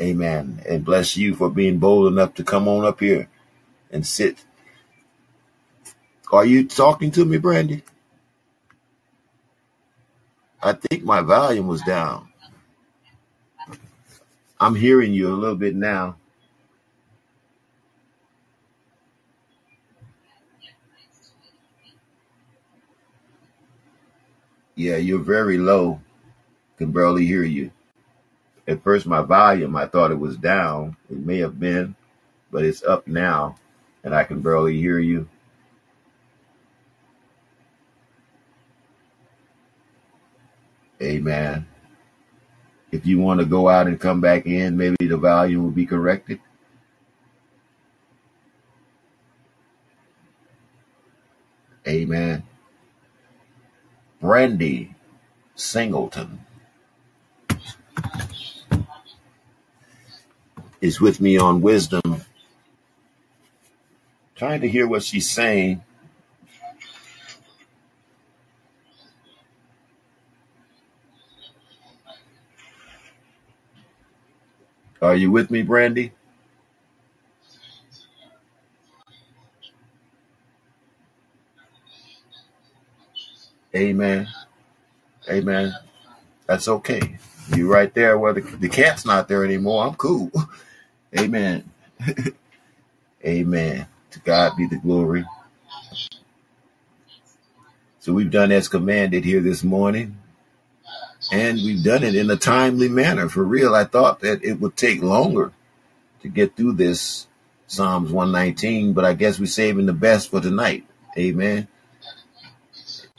S2: Amen. And bless you for being bold enough to come on up here and sit. Are you talking to me, Brandy? I think my volume was down. I'm hearing you a little bit now. Yeah, you're very low. Can barely hear you. At first, my volume, I thought it was down. It may have been, but it's up now, and I can barely hear you. Amen. If you want to go out and come back in, maybe the volume will be corrected. Amen. Brandy Singleton. is with me on wisdom, trying to hear what she's saying. Are you with me, Brandy? Amen. Amen. That's okay. You right there where the, the cat's not there anymore. I'm cool. Amen. Amen. To God be the glory. So we've done as commanded here this morning. And we've done it in a timely manner. For real, I thought that it would take longer to get through this Psalms 119, but I guess we're saving the best for tonight. Amen.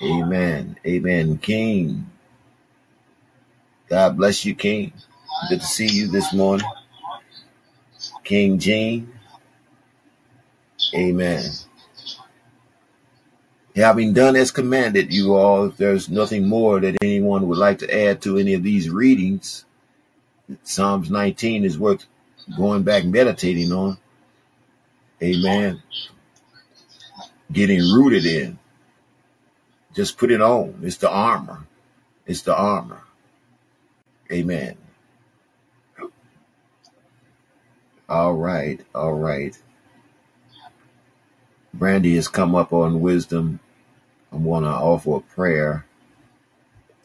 S2: Amen. Amen. King. God bless you, King. Good to see you this morning. King Gene. Amen. Having done as commanded, you all, if there's nothing more that anyone would like to add to any of these readings, Psalms 19 is worth going back meditating on. Amen. Getting rooted in. Just put it on. It's the armor. It's the armor. Amen. All right. All right. Brandy has come up on wisdom. I want to offer a prayer.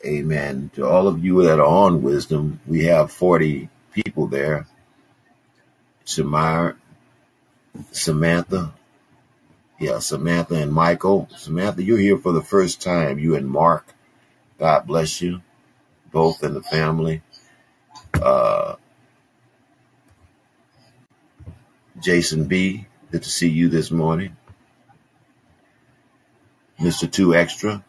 S2: Amen. To all of you that are on wisdom, we have 40 people there. Shamar, Samantha, yeah, Samantha and Michael. Samantha, you're here for the first time. You and Mark. God bless you, both in the family. Uh, Jason B, good to see you this morning. Mr. Two Extra.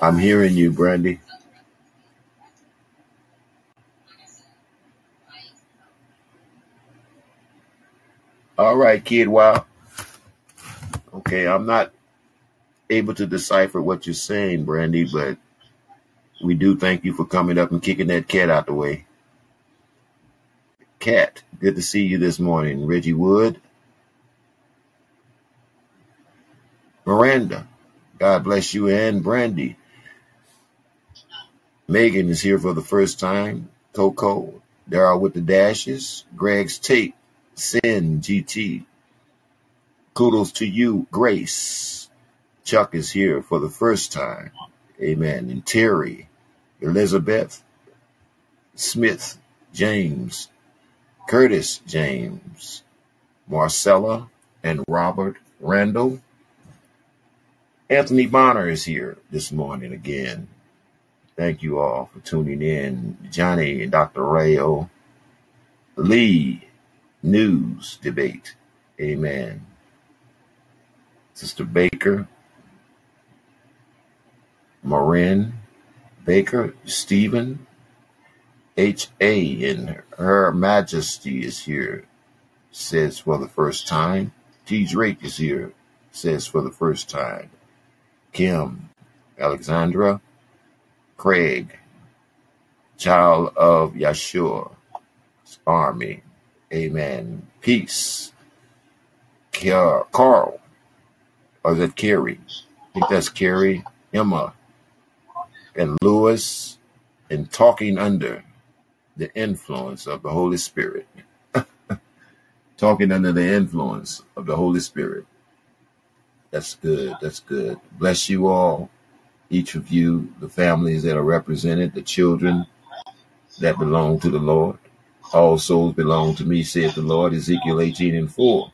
S2: I'm hearing you, Brandy. All right, kid. Wow. Okay, I'm not able to decipher what you're saying, Brandy, but we do thank you for coming up and kicking that cat out the way. Cat, good to see you this morning. Reggie Wood. Miranda, God bless you, and Brandy. Megan is here for the first time. Coco, Daryl with the dashes. Greg's tape. Sin GT. Kudos to you, Grace. Chuck is here for the first time. Amen. And Terry, Elizabeth, Smith, James, Curtis James, Marcella, and Robert Randall. Anthony Bonner is here this morning again. Thank you all for tuning in. Johnny and Dr. Rayo, Lee, news debate. Amen. Sister Baker, Marin Baker, Stephen, H.A. and Her Majesty is here, says for the first time. T. Drake is here, says for the first time. Kim, Alexandra, Craig, child of Yeshua, army, Amen. Peace. Carl. Or is that Carrie? I think that's Carrie, Emma, and Lewis, and talking under the influence of the Holy Spirit. talking under the influence of the Holy Spirit. That's good. That's good. Bless you all, each of you, the families that are represented, the children that belong to the Lord. All souls belong to me, saith the Lord, Ezekiel 18 and 4.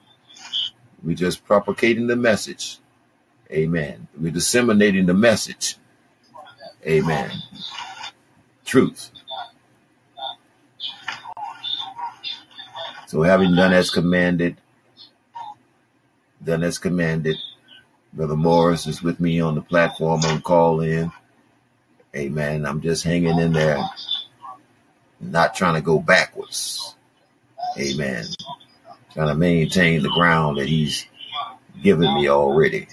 S2: We're just propagating the message. Amen. We're disseminating the message. Amen. Truth. So having done as commanded, done as commanded, Brother Morris is with me on the platform on Callin. Amen. I'm just hanging in there not trying to go backwards. Amen. Trying to maintain the ground that he's given me already.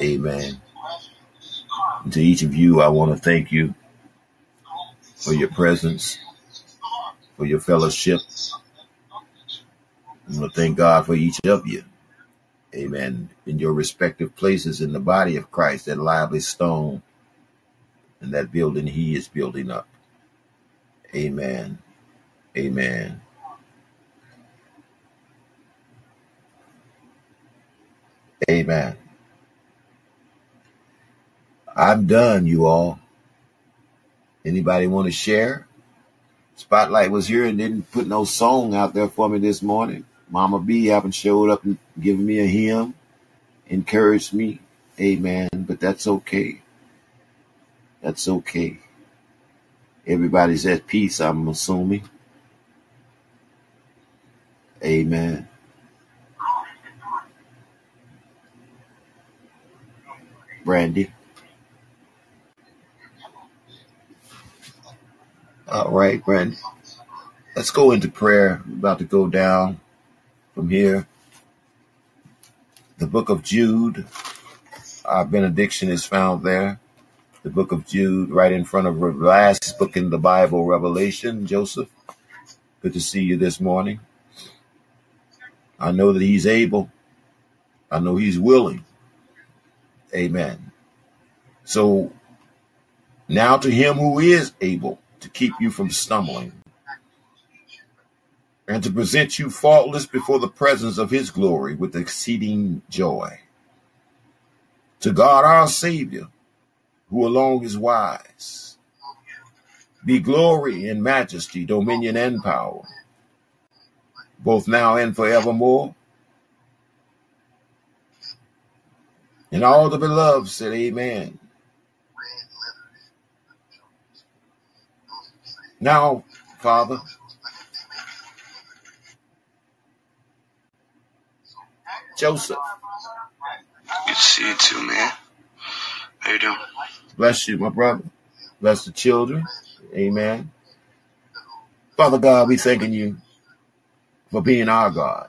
S2: Amen. And to each of you, I want to thank you for your presence, for your fellowship. Want to thank God for each of you. Amen. In your respective places in the body of Christ, that lively stone and that building he is building up. Amen. Amen. Amen. I'm done, you all. Anybody want to share? Spotlight was here and didn't put no song out there for me this morning. Mama B haven't showed up and given me a hymn, encouraged me. Amen. But that's okay. That's okay. Everybody's at peace, I'm assuming. Amen. Brandy. All right, Brandy. Let's go into prayer. We're about to go down from here. The book of Jude. Our benediction is found there. The book of Jude, right in front of the last book in the Bible, Revelation. Joseph, good to see you this morning. I know that he's able. I know he's willing. Amen. So now to him who is able to keep you from stumbling and to present you faultless before the presence of his glory with exceeding joy. To God our Savior, who alone is wise, be glory and majesty, dominion and power, both now and forevermore. And all the beloved said, Amen. Now, Father, Joseph,
S7: Good to see you too, man. How you doing?
S2: bless you, my brother. Bless the children. Amen. Father God, we thanking you for being our God,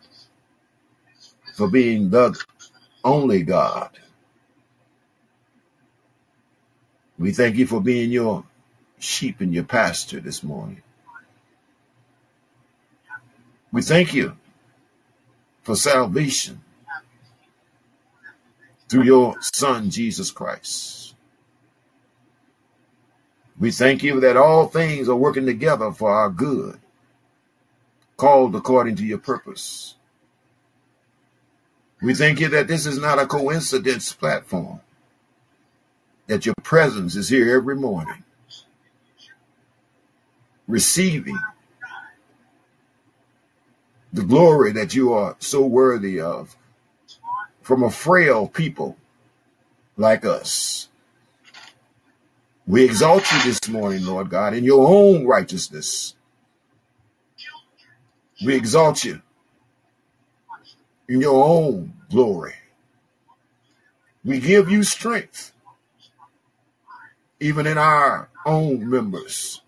S2: for being the only God. We thank you for being your sheep and your pastor this morning. We thank you for salvation through your Son, Jesus Christ. We thank you that all things are working together for our good, called according to your purpose. We thank you that this is not a coincidence platform, that your presence is here every morning, receiving the glory that you are so worthy of from a frail people like us. We exalt you this morning, Lord God, in your own righteousness. We exalt you in your own glory. We give you strength, even in our own members.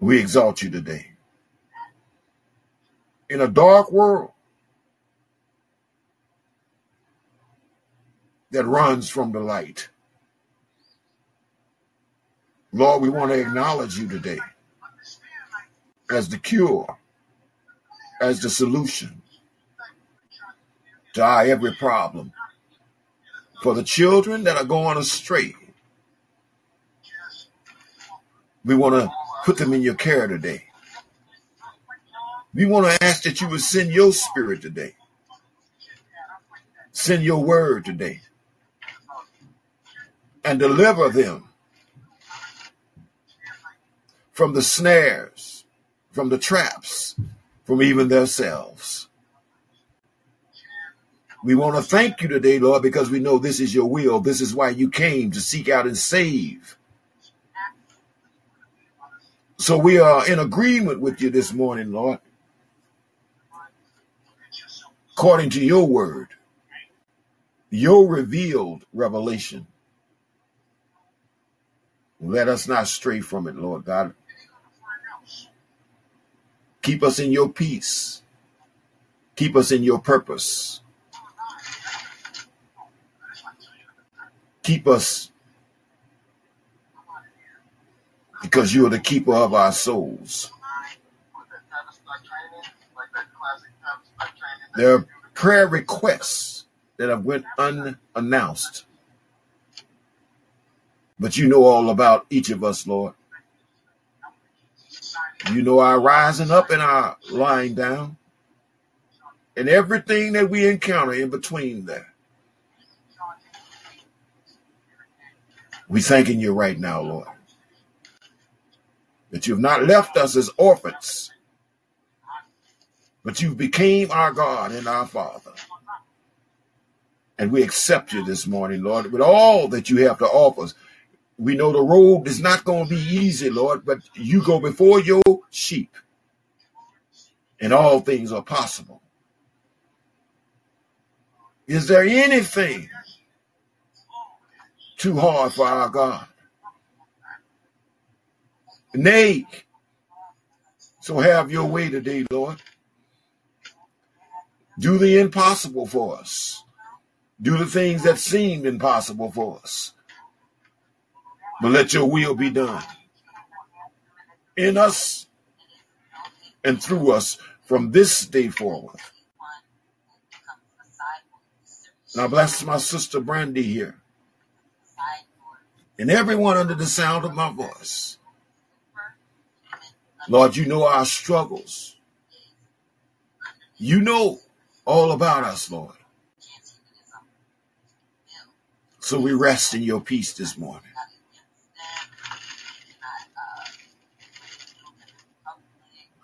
S2: We exalt you today. In a dark world that runs from the light, Lord, we want to acknowledge you today as the cure, as the solution to our every problem. For the children that are going astray, we want to put them in your care today. We want to ask that you would send your spirit today. Send your word today and deliver them from the snares, from the traps, from even themselves. We want to thank you today, Lord, because we know this is your will. This is why you came to seek out and save. So we are in agreement with you this morning, Lord, according to your word, your revealed revelation. Let us not stray from it, Lord God. Keep us in your peace. Keep us in your purpose. Keep us because you are the keeper of our souls. There are prayer requests that have went unannounced. But you know all about each of us, Lord. You know our rising up and our lying down and everything that we encounter in between there. We thanking you right now, Lord, that you've not left us as orphans, but you became our God and our Father. And we accept you this morning, Lord, with all that you have to offer us. We know the road is not going to be easy, Lord, but you go before your sheep, and all things are possible. Is there anything too hard for our God? Nay. So have your way today, Lord. Do the impossible for us. Do the things that seemed impossible for us. But let your will be done in us and through us from this day forward. Now bless my sister Brandy here and everyone under the sound of my voice. Lord, you know our struggles. You know all about us, Lord. So we rest in your peace this morning.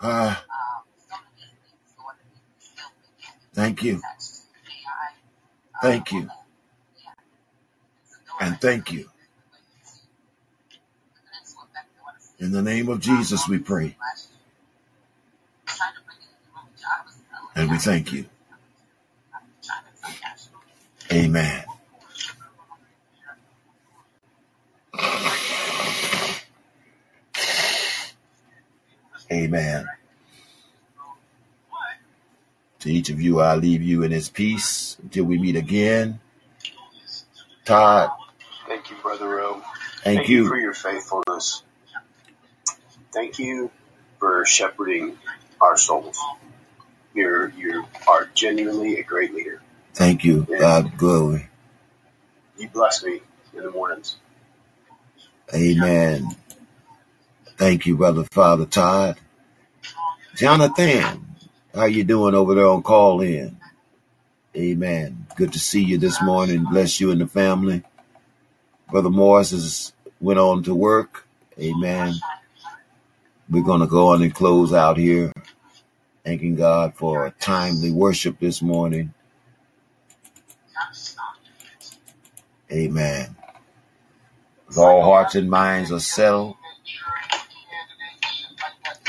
S2: Uh, thank you. Thank you. And thank you. In the name of Jesus, we pray. And we thank you. Amen. Amen. To each of you, I leave you in his peace until we meet again. Todd.
S8: Thank you, Brother Rowe.
S2: Thank,
S8: Thank
S2: you.
S8: you for your faithfulness. Thank you for shepherding our souls. You're you are genuinely a great leader.
S2: Thank you. God glory.
S8: You bless me in the mornings.
S2: Amen. Thank you, brother Father Todd. Jonathan, how you doing over there on Callin? Amen. Good to see you this morning. Bless you and the family. Brother Morris has went on to work. Amen. We're going to go on and close out here. Thanking God for a timely worship this morning. Amen. If all hearts and minds are settled.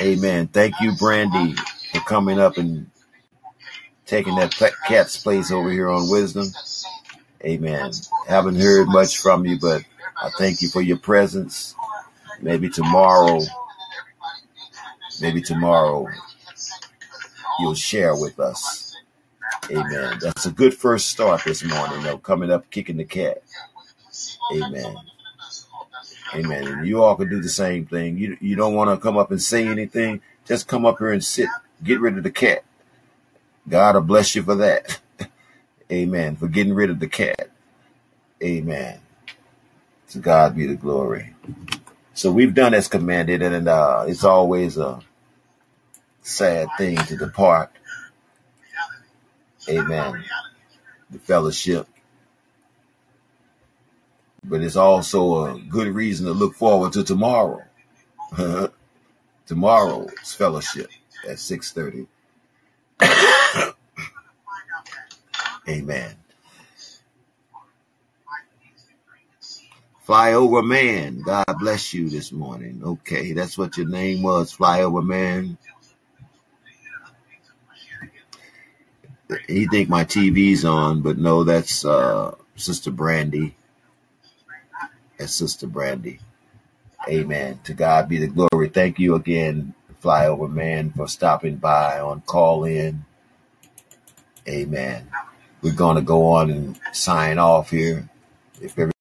S2: Amen. Thank you, Brandy, for coming up and taking that cat's place over here on Wisdom. Amen. Haven't heard much from you, but I thank you for your presence. Maybe tomorrow, maybe tomorrow you'll share with us. Amen. That's a good first start this morning, though, coming up, kicking the cat. Amen. Amen. And you all can do the same thing. You you don't want to come up and say anything. Just come up here and sit. Get rid of the cat. God will bless you for that. Amen. For getting rid of the cat. Amen. To God be the glory. So we've done as commanded, and uh, it's always a sad thing to depart. Amen. The fellowship. But it's also a good reason to look forward to tomorrow. Tomorrow's fellowship at 6:30. Amen. Flyover man, God bless you this morning. Okay, that's what your name was, Flyover man. He think my TV's on, but no, that's uh, Sister Brandy. That's Sister Brandy. Amen. To God be the glory. Thank you again, Flyover Man, for stopping by on Callin. Amen. We're going to go on and sign off here. If every